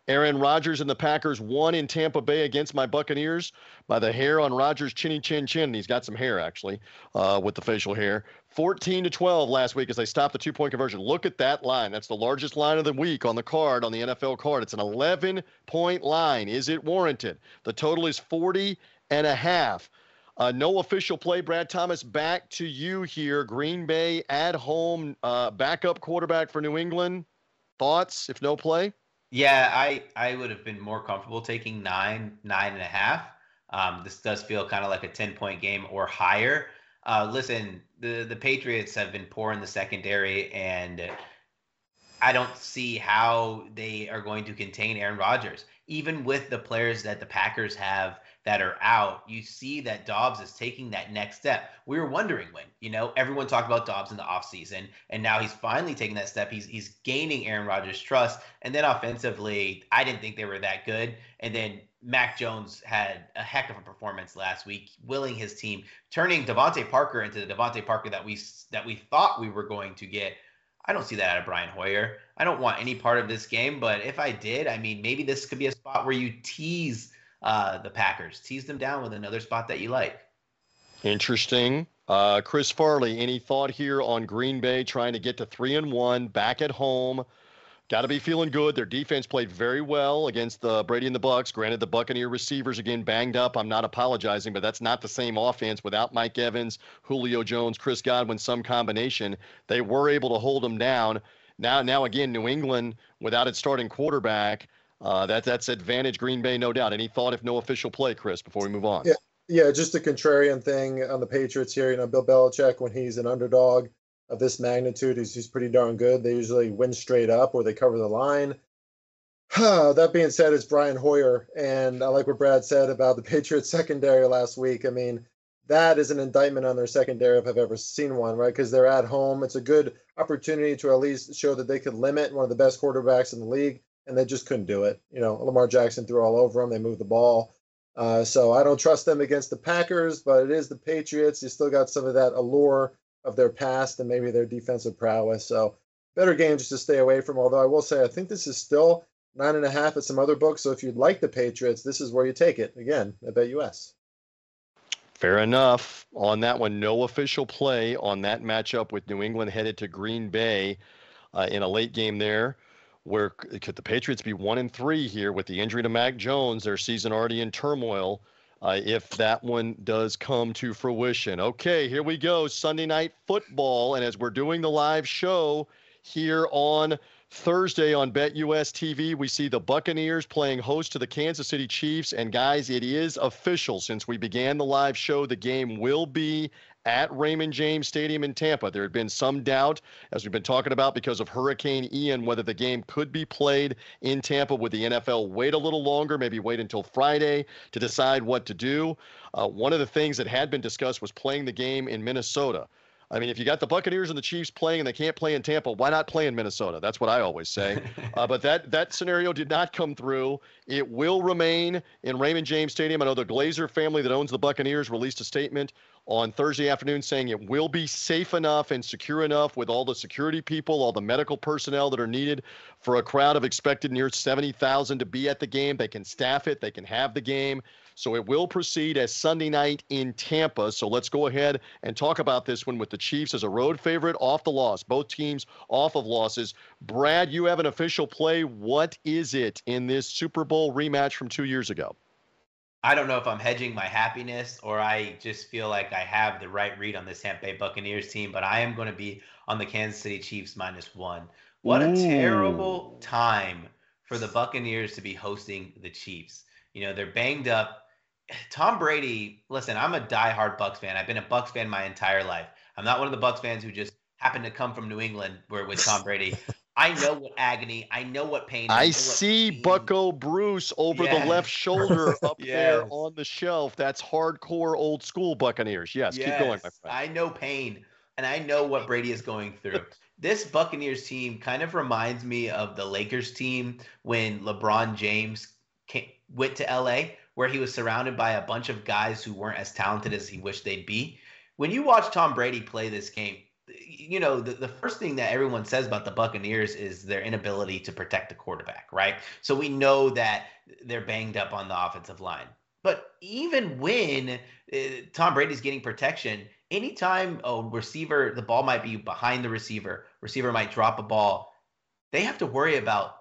Aaron Rodgers and the Packers won in Tampa Bay against my Buccaneers by the hair on Rodgers' chinny chin chin. He's got some hair actually uh, with the facial hair. 14 to 12 last week as they stopped the two point conversion. Look at that line. That's the largest line of the week on the card, on the NFL card. It's an 11 point line. Is it warranted? The total is 40 and a half. Uh, no official play. Brad Thomas, back to you here. Green Bay at home, uh, backup quarterback for New England. Thoughts if no play? Yeah, I, I would have been more comfortable taking nine, nine and a half. Um, this does feel kind of like a 10 point game or higher. Uh, listen, the, the Patriots have been poor in the secondary, and I don't see how they are going to contain Aaron Rodgers. Even with the players that the Packers have that are out, you see that Doubs is taking that next step. We were wondering when, you know, everyone talked about Doubs in the offseason, and now he's finally taking that step. He's he's gaining Aaron Rodgers' trust. And then offensively, I didn't think they were that good. And then Mac Jones had a heck of a performance last week, willing his team, turning DeVante Parker into the DeVante Parker that we that we thought we were going to get. I don't see that out of Brian Hoyer. I don't want any part of this game, but if I did, I mean, maybe this could be a spot where you tease uh, the Packers. Tease them down with another spot that you like. Interesting. Uh, Chris Farley, any thought here on Green Bay trying to get to three and one back at home? Got to be feeling good. Their defense played very well against the Brady and the Bucs. Granted, the Buccaneer receivers again banged up. I'm not apologizing, but that's not the same offense without Mike Evans, Julio Jones, Chris Godwin, some combination. They were able to hold them down. Now, now again, New England without its starting quarterback. Uh, that that's advantage Green Bay, no doubt. Any thought if no official play, Chris? Before we move on. Yeah, yeah, just a contrarian thing on the Patriots here. You know, Bill Belichick when he's an underdog of this magnitude, he's, he's pretty darn good. They usually win straight up or they cover the line. *sighs* that being said, it's Brian Hoyer, and I like what Brad said about the *laughs* Patriots secondary last week. I mean, that is an indictment on their secondary if I've ever seen one, right? Because they're at home. It's a good opportunity to at least show that they could limit one of the best quarterbacks in the league and they just couldn't do it. You know, Lamar Jackson threw all over them. They moved the ball. Uh, so I don't trust them against the Packers, but it is the Patriots. You still got some of that allure of their past and maybe their defensive prowess. So better game just to stay away from. Although I will say I think this is still nine and a half at some other books. So if you'd like the Patriots, this is where you take it. Again, I bet US. Fair enough. On that one, no official play on that matchup with New England headed to Green Bay uh, in a late game there. Where could the Patriots be one and three here with the injury to Mac Jones, their season already in turmoil? Uh, if that one does come to fruition. Okay, here we go. Sunday night football. And as we're doing the live show here on Thursday on BetUS TV, we see the Buccaneers playing host to the Kansas City Chiefs. And guys, it is official since we began the live show. The game will be at Raymond James Stadium in Tampa. There had been some doubt, as we've been talking about, because of Hurricane Ian, whether the game could be played in Tampa. Would the NFL wait a little longer, maybe wait until Friday to decide what to do? Uh, one of the things that had been discussed was playing the game in Minnesota. I mean, if you got the Buccaneers and the Chiefs playing and they can't play in Tampa, why not play in Minnesota? That's what I always say. *laughs* uh, but that that scenario did not come through. It will remain in Raymond James Stadium. I know the Glazer family that owns the Buccaneers released a statement on Thursday afternoon saying it will be safe enough and secure enough with all the security people, all the medical personnel that are needed for a crowd of expected near 70,000 to be at the game. They can staff it, they can have the game. So it will proceed as Sunday night in Tampa. So let's go ahead and talk about this one with the Chiefs as a road favorite off the loss. Both teams off of losses. Brad, you have an official play. What is it in this Super Bowl rematch from two years ago? I don't know if I'm hedging my happiness or I just feel like I have the right read on this Tampa Bay Buccaneers team, but I am going to be on the Kansas City Chiefs minus one. What a terrible time for the Buccaneers to be hosting the Chiefs. You know, they're banged up. Tom Brady, listen, I'm a diehard Bucs fan. I've been a Bucs fan my entire life. I'm not one of the Bucs fans who just happened to come from New England where with Tom Brady. *laughs* I know what agony. I know what pain. I, I see Bucco Bruce over the left shoulder *laughs* up yes. there on the shelf. That's hardcore old school Buccaneers. Yes, yes, keep going, my friend. I know pain, and I know what Brady is going through. this Buccaneers team kind of reminds me of the Lakers team when LeBron James came, went to LA where he was surrounded by a bunch of guys who weren't as talented as he wished they'd be. When you watch Tom Brady play this game, you know, the, the first thing that everyone says about the Buccaneers is their inability to protect the quarterback, right? So we know that they're banged up on the offensive line. But even when uh, Tom Brady's getting protection, anytime a receiver, the ball might be behind the receiver, receiver might drop a ball, they have to worry about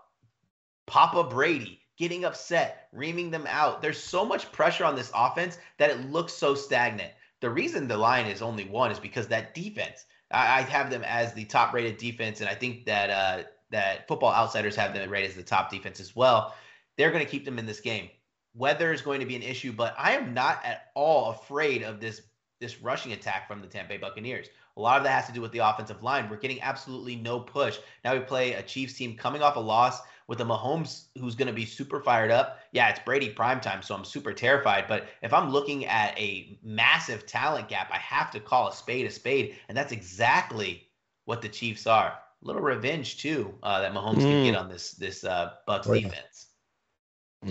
Papa Brady getting upset, reaming them out. There's so much pressure on this offense that it looks so stagnant. The reason the line is only one is because that defense. I, I have them as the top rated defense, and I think that uh, that Football Outsiders have them rated as the top defense as well. They're going to keep them in this game. Weather is going to be an issue, but I am not at all afraid of this this rushing attack from the Tampa Bay Buccaneers. A lot of that has to do with the offensive line. We're getting absolutely no push. Now we play a Chiefs team coming off a loss with a Mahomes who's going to be super fired up. Yeah, it's Brady prime time, so I'm super terrified. But if I'm looking at a massive talent gap, I have to call a spade a spade, and that's exactly what the Chiefs are. A little revenge too uh, that Mahomes mm. can get hmm. on this this uh, Bucs oh, defense.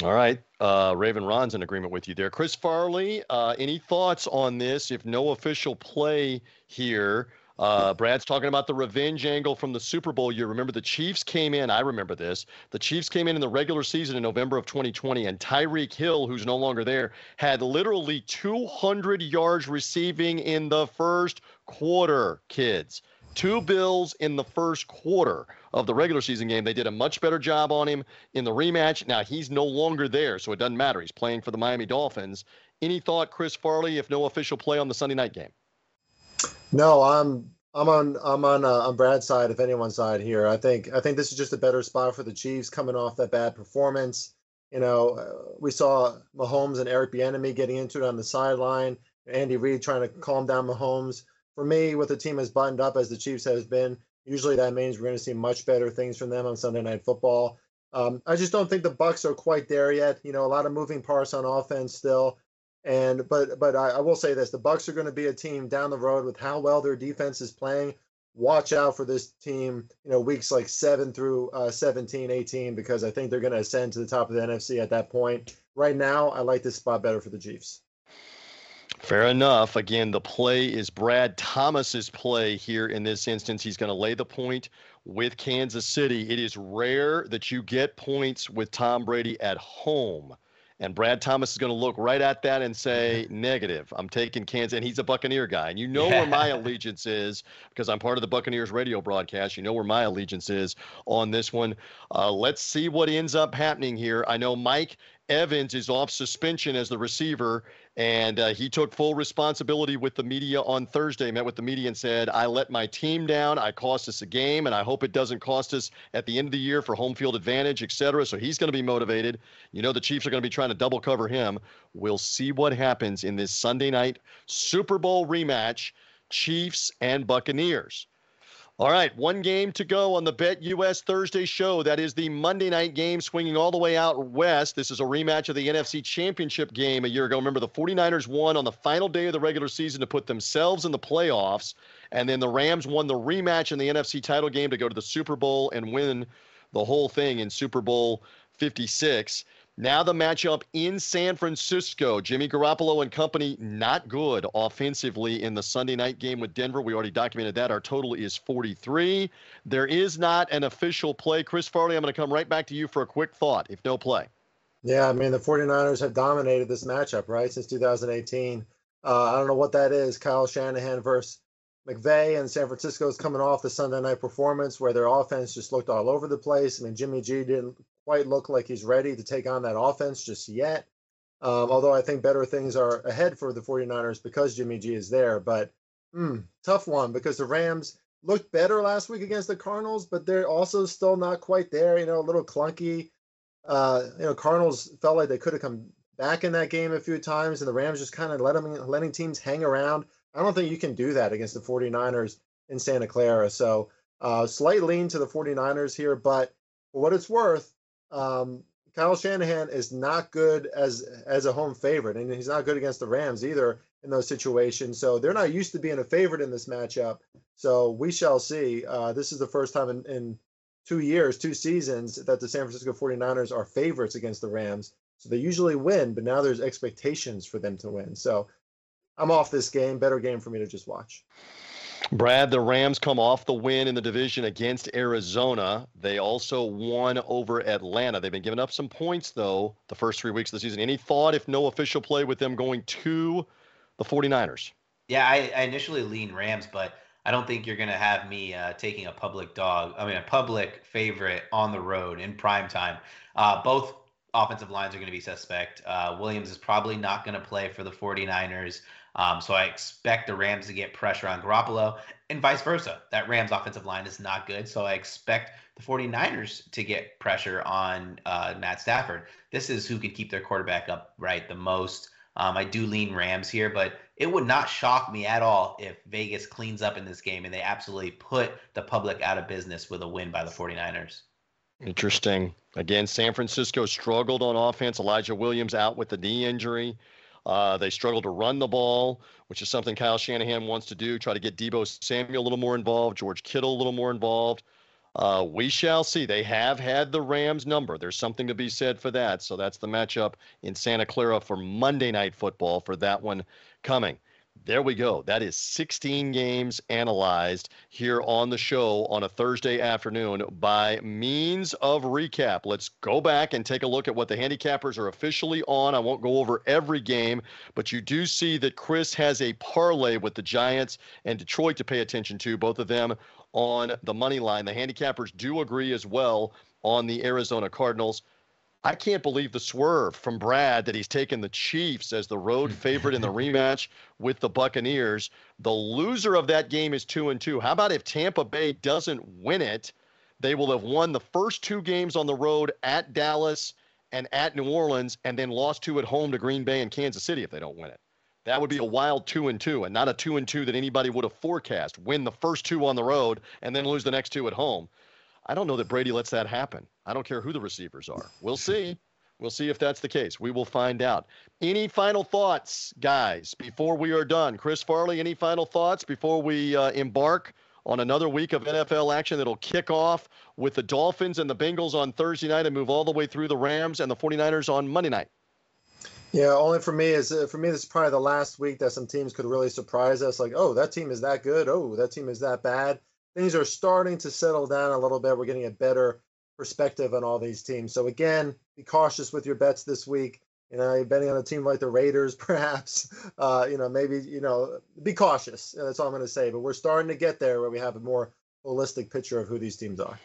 All right. Uh, Raven Ron's in agreement with you there. Chris Farley, uh, any thoughts on this? If no official play here, uh, Brad's talking about the revenge angle from the Super Bowl. You remember the Chiefs came in. I remember this. The Chiefs came in in the regular season in November of 2020, and Tyreek Hill, who's no longer there, had literally 200 yards receiving in the first quarter. Kids, two bills in the first quarter of the regular season game. They did a much better job on him in the rematch. Now he's no longer there, so it doesn't matter. He's playing for the Miami Dolphins. Any thought, Chris Farley, if no official play on the Sunday night game? No, I'm I'm on I'm on uh, on Brad's side, if anyone's side here. I think I think this is just a better spot for the Chiefs coming off that bad performance. You know, uh, we saw Mahomes and Eric Bieniemy getting into it on the sideline. Andy Reid trying to calm down Mahomes. For me, with the team as buttoned up as the Chiefs has been, usually that means we're going to see much better things from them on Sunday Night Football. Um, I just don't think the Bucs are quite there yet. You know, a lot of moving parts on offense still. And but but I, I will say this: the Bucs are going to be a team down the road with how well their defense is playing. Watch out for this team, you know, weeks like seven through uh, 17, 18, because I think they're going to ascend to the top of the NFC at that point. right now, I like this spot better for the Chiefs. Fair enough. Again, the play is Brad Thomas's play here in this instance. He's going to lay the point with Kansas City. It is rare that you get points with Tom Brady at home. And Brad Thomas is going to look right at that and say, negative. I'm taking Kansas. And he's a Buccaneer guy. And you know yeah. where my allegiance is because I'm part of the Buccaneers radio broadcast. You know where my allegiance is on this one. Uh, let's see what ends up happening here. I know Mike Evans is off suspension as the receiver, and uh, he took full responsibility with the media on Thursday. Met with the media and said, "I let my team down. I cost us a game, and I hope it doesn't cost us at the end of the year for home field advantage, etc." So he's going to be motivated. You know, the Chiefs are going to be trying to double cover him. We'll see what happens in this Sunday night Super Bowl rematch, Chiefs and Buccaneers. All right, one game to go on the BetUS Thursday show. That is the Monday night game swinging all the way out west. This is a rematch of the NFC Championship game a year ago. Remember, the 49ers won on the final day of the regular season to put themselves in the playoffs, and then the Rams won the rematch in the NFC title game to go to the Super Bowl and win the whole thing in Super Bowl 56. Now the matchup in San Francisco. Jimmy Garoppolo and company not good offensively in the Sunday night game with Denver. We already documented that. Our total is 43. There is not an official play. Chris Farley, I'm going to come right back to you for a quick thought, if no play. Yeah, I mean, the 49ers have dominated this matchup, right, since 2018. Uh, I don't know what that is. Kyle Shanahan versus McVay and San Francisco is coming off the Sunday night performance where their offense just looked all over the place. I mean, Jimmy G didn't quite look like he's ready to take on that offense just yet. Um, although I think better things are ahead for the 49ers because Jimmy G is there. But mm, tough one because the Rams looked better last week against the Cardinals, but they're also still not quite there. You know, a little clunky. Uh, you know, Cardinals felt like they could have come back in that game a few times, and the Rams just kind of let them letting teams hang around. I don't think you can do that against the 49ers in Santa Clara. So, uh, slight lean to the 49ers here, but for what it's worth, um, Kyle Shanahan is not good as as a home favorite, and he's not good against the Rams either in those situations. So they're not used to being a favorite in this matchup. So we shall see. Uh, this is the first time in, in two years, two seasons, that the San Francisco 49ers are favorites against the Rams. So they usually win, but now there's expectations for them to win. So I'm off this game. Better game for me to just watch. Brad, the Rams come off the win in the division against Arizona. They also won over Atlanta. They've been giving up some points, though, the first three weeks of the season. Any thought, if no official play, with them going to the 49ers? Yeah, I, I initially lean Rams, but I don't think you're going to have me uh, taking a public dog, I mean, a public favorite on the road in prime time. Uh, both offensive lines are going to be suspect. Uh, Williams is probably not going to play for the 49ers. Um, so I expect the Rams to get pressure on Garoppolo and vice versa. That Rams offensive line is not good. So I expect the 49ers to get pressure on uh, Matt Stafford. This is who can keep their quarterback up right the most. Um, I do lean Rams here, but it would not shock me at all if Vegas cleans up in this game and they absolutely put the public out of business with a win by the 49ers. Interesting. Again, San Francisco struggled on offense. Elijah Williams out with the knee injury. Uh, they struggle to run the ball, which is something Kyle Shanahan wants to do. Try to get Deebo Samuel a little more involved, George Kittle a little more involved. Uh, we shall see. They have had the Rams number. There's something to be said for that. So that's the matchup in Santa Clara for Monday Night Football for that one coming. There we go. That is 16 games analyzed here on the show on a Thursday afternoon by means of recap. Let's go back and take a look at what the handicappers are officially on. I won't go over every game, but you do see that Chris has a parlay with the Giants and Detroit to pay attention to, both of them on the money line. The handicappers do agree as well on the Arizona Cardinals. I can't believe the swerve from Brad that he's taken the Chiefs as the road *laughs* favorite in the rematch with the Buccaneers. The loser of that game is 2 and 2. How about if Tampa Bay doesn't win it? They will have won the first two games on the road at Dallas and at New Orleans and then lost two at home to Green Bay and Kansas City if they don't win it. That would be a wild 2 and 2 and not a 2 and 2 that anybody would have forecast. Win the first two on the road and then lose the next two at home. I don't know that Brady lets that happen. I don't care who the receivers are. We'll see. We'll see if that's the case. We will find out. Any final thoughts, guys, before we are done? Chris Farley, any final thoughts before we uh, embark on another week of NFL action that'll kick off with the Dolphins and the Bengals on Thursday night and move all the way through the Rams and the 49ers on Monday night? Yeah, only for me is uh, for me. This is probably the last week that some teams could really surprise us. Like, oh, that team is that good. Oh, that team is that bad. Things are starting to settle down a little bit. We're getting a better perspective on all these teams. So again, be cautious with your bets this week. You know, you're betting on a team like the Raiders, *laughs* perhaps. Uh, you know, maybe you know, be cautious. That's all I'm going to say. But we're starting to get there where we have a more holistic picture of who these teams are.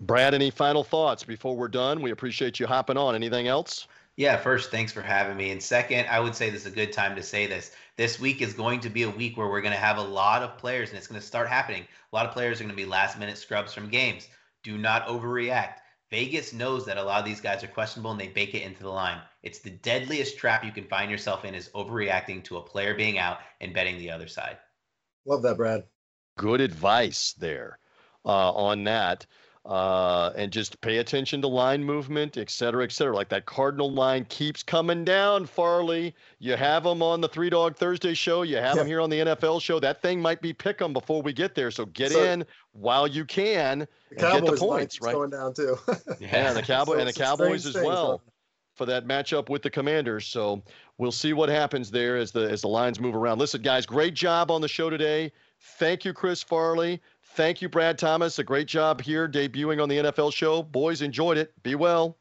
Brad, any final thoughts before we're done? We appreciate you hopping on. Anything else? Yeah, first, thanks for having me. And second, I would say this is a good time to say this. This week is going to be a week where we're going to have a lot of players, and it's going to start happening. A lot of players are going to be last minute scrubs from games. Do not overreact. Vegas knows that a lot of these guys are questionable and they bake it into the line. It's the deadliest trap you can find yourself in is overreacting to a player being out and betting the other side. Love that, Brad. Good advice there uh, on that uh, and just pay attention to line movement, et cetera, et cetera. Like that Cardinal line keeps coming down, Farley. You have them on the Three Dog Thursday show. You have yeah. them here on the NFL show. That thing might be pick them before we get there. So get so, in while you can the get the points, right? Going down too. *laughs* yeah, the Cowboy so and the Cowboys as well. For that matchup with the Commanders, so we'll see what happens there as the as the lines move around. Listen, guys, great job on the show today. Thank you, Chris Farley. Thank you, Brad Thomas. A great job here debuting on the NFL show. Boys, enjoyed it. Be well.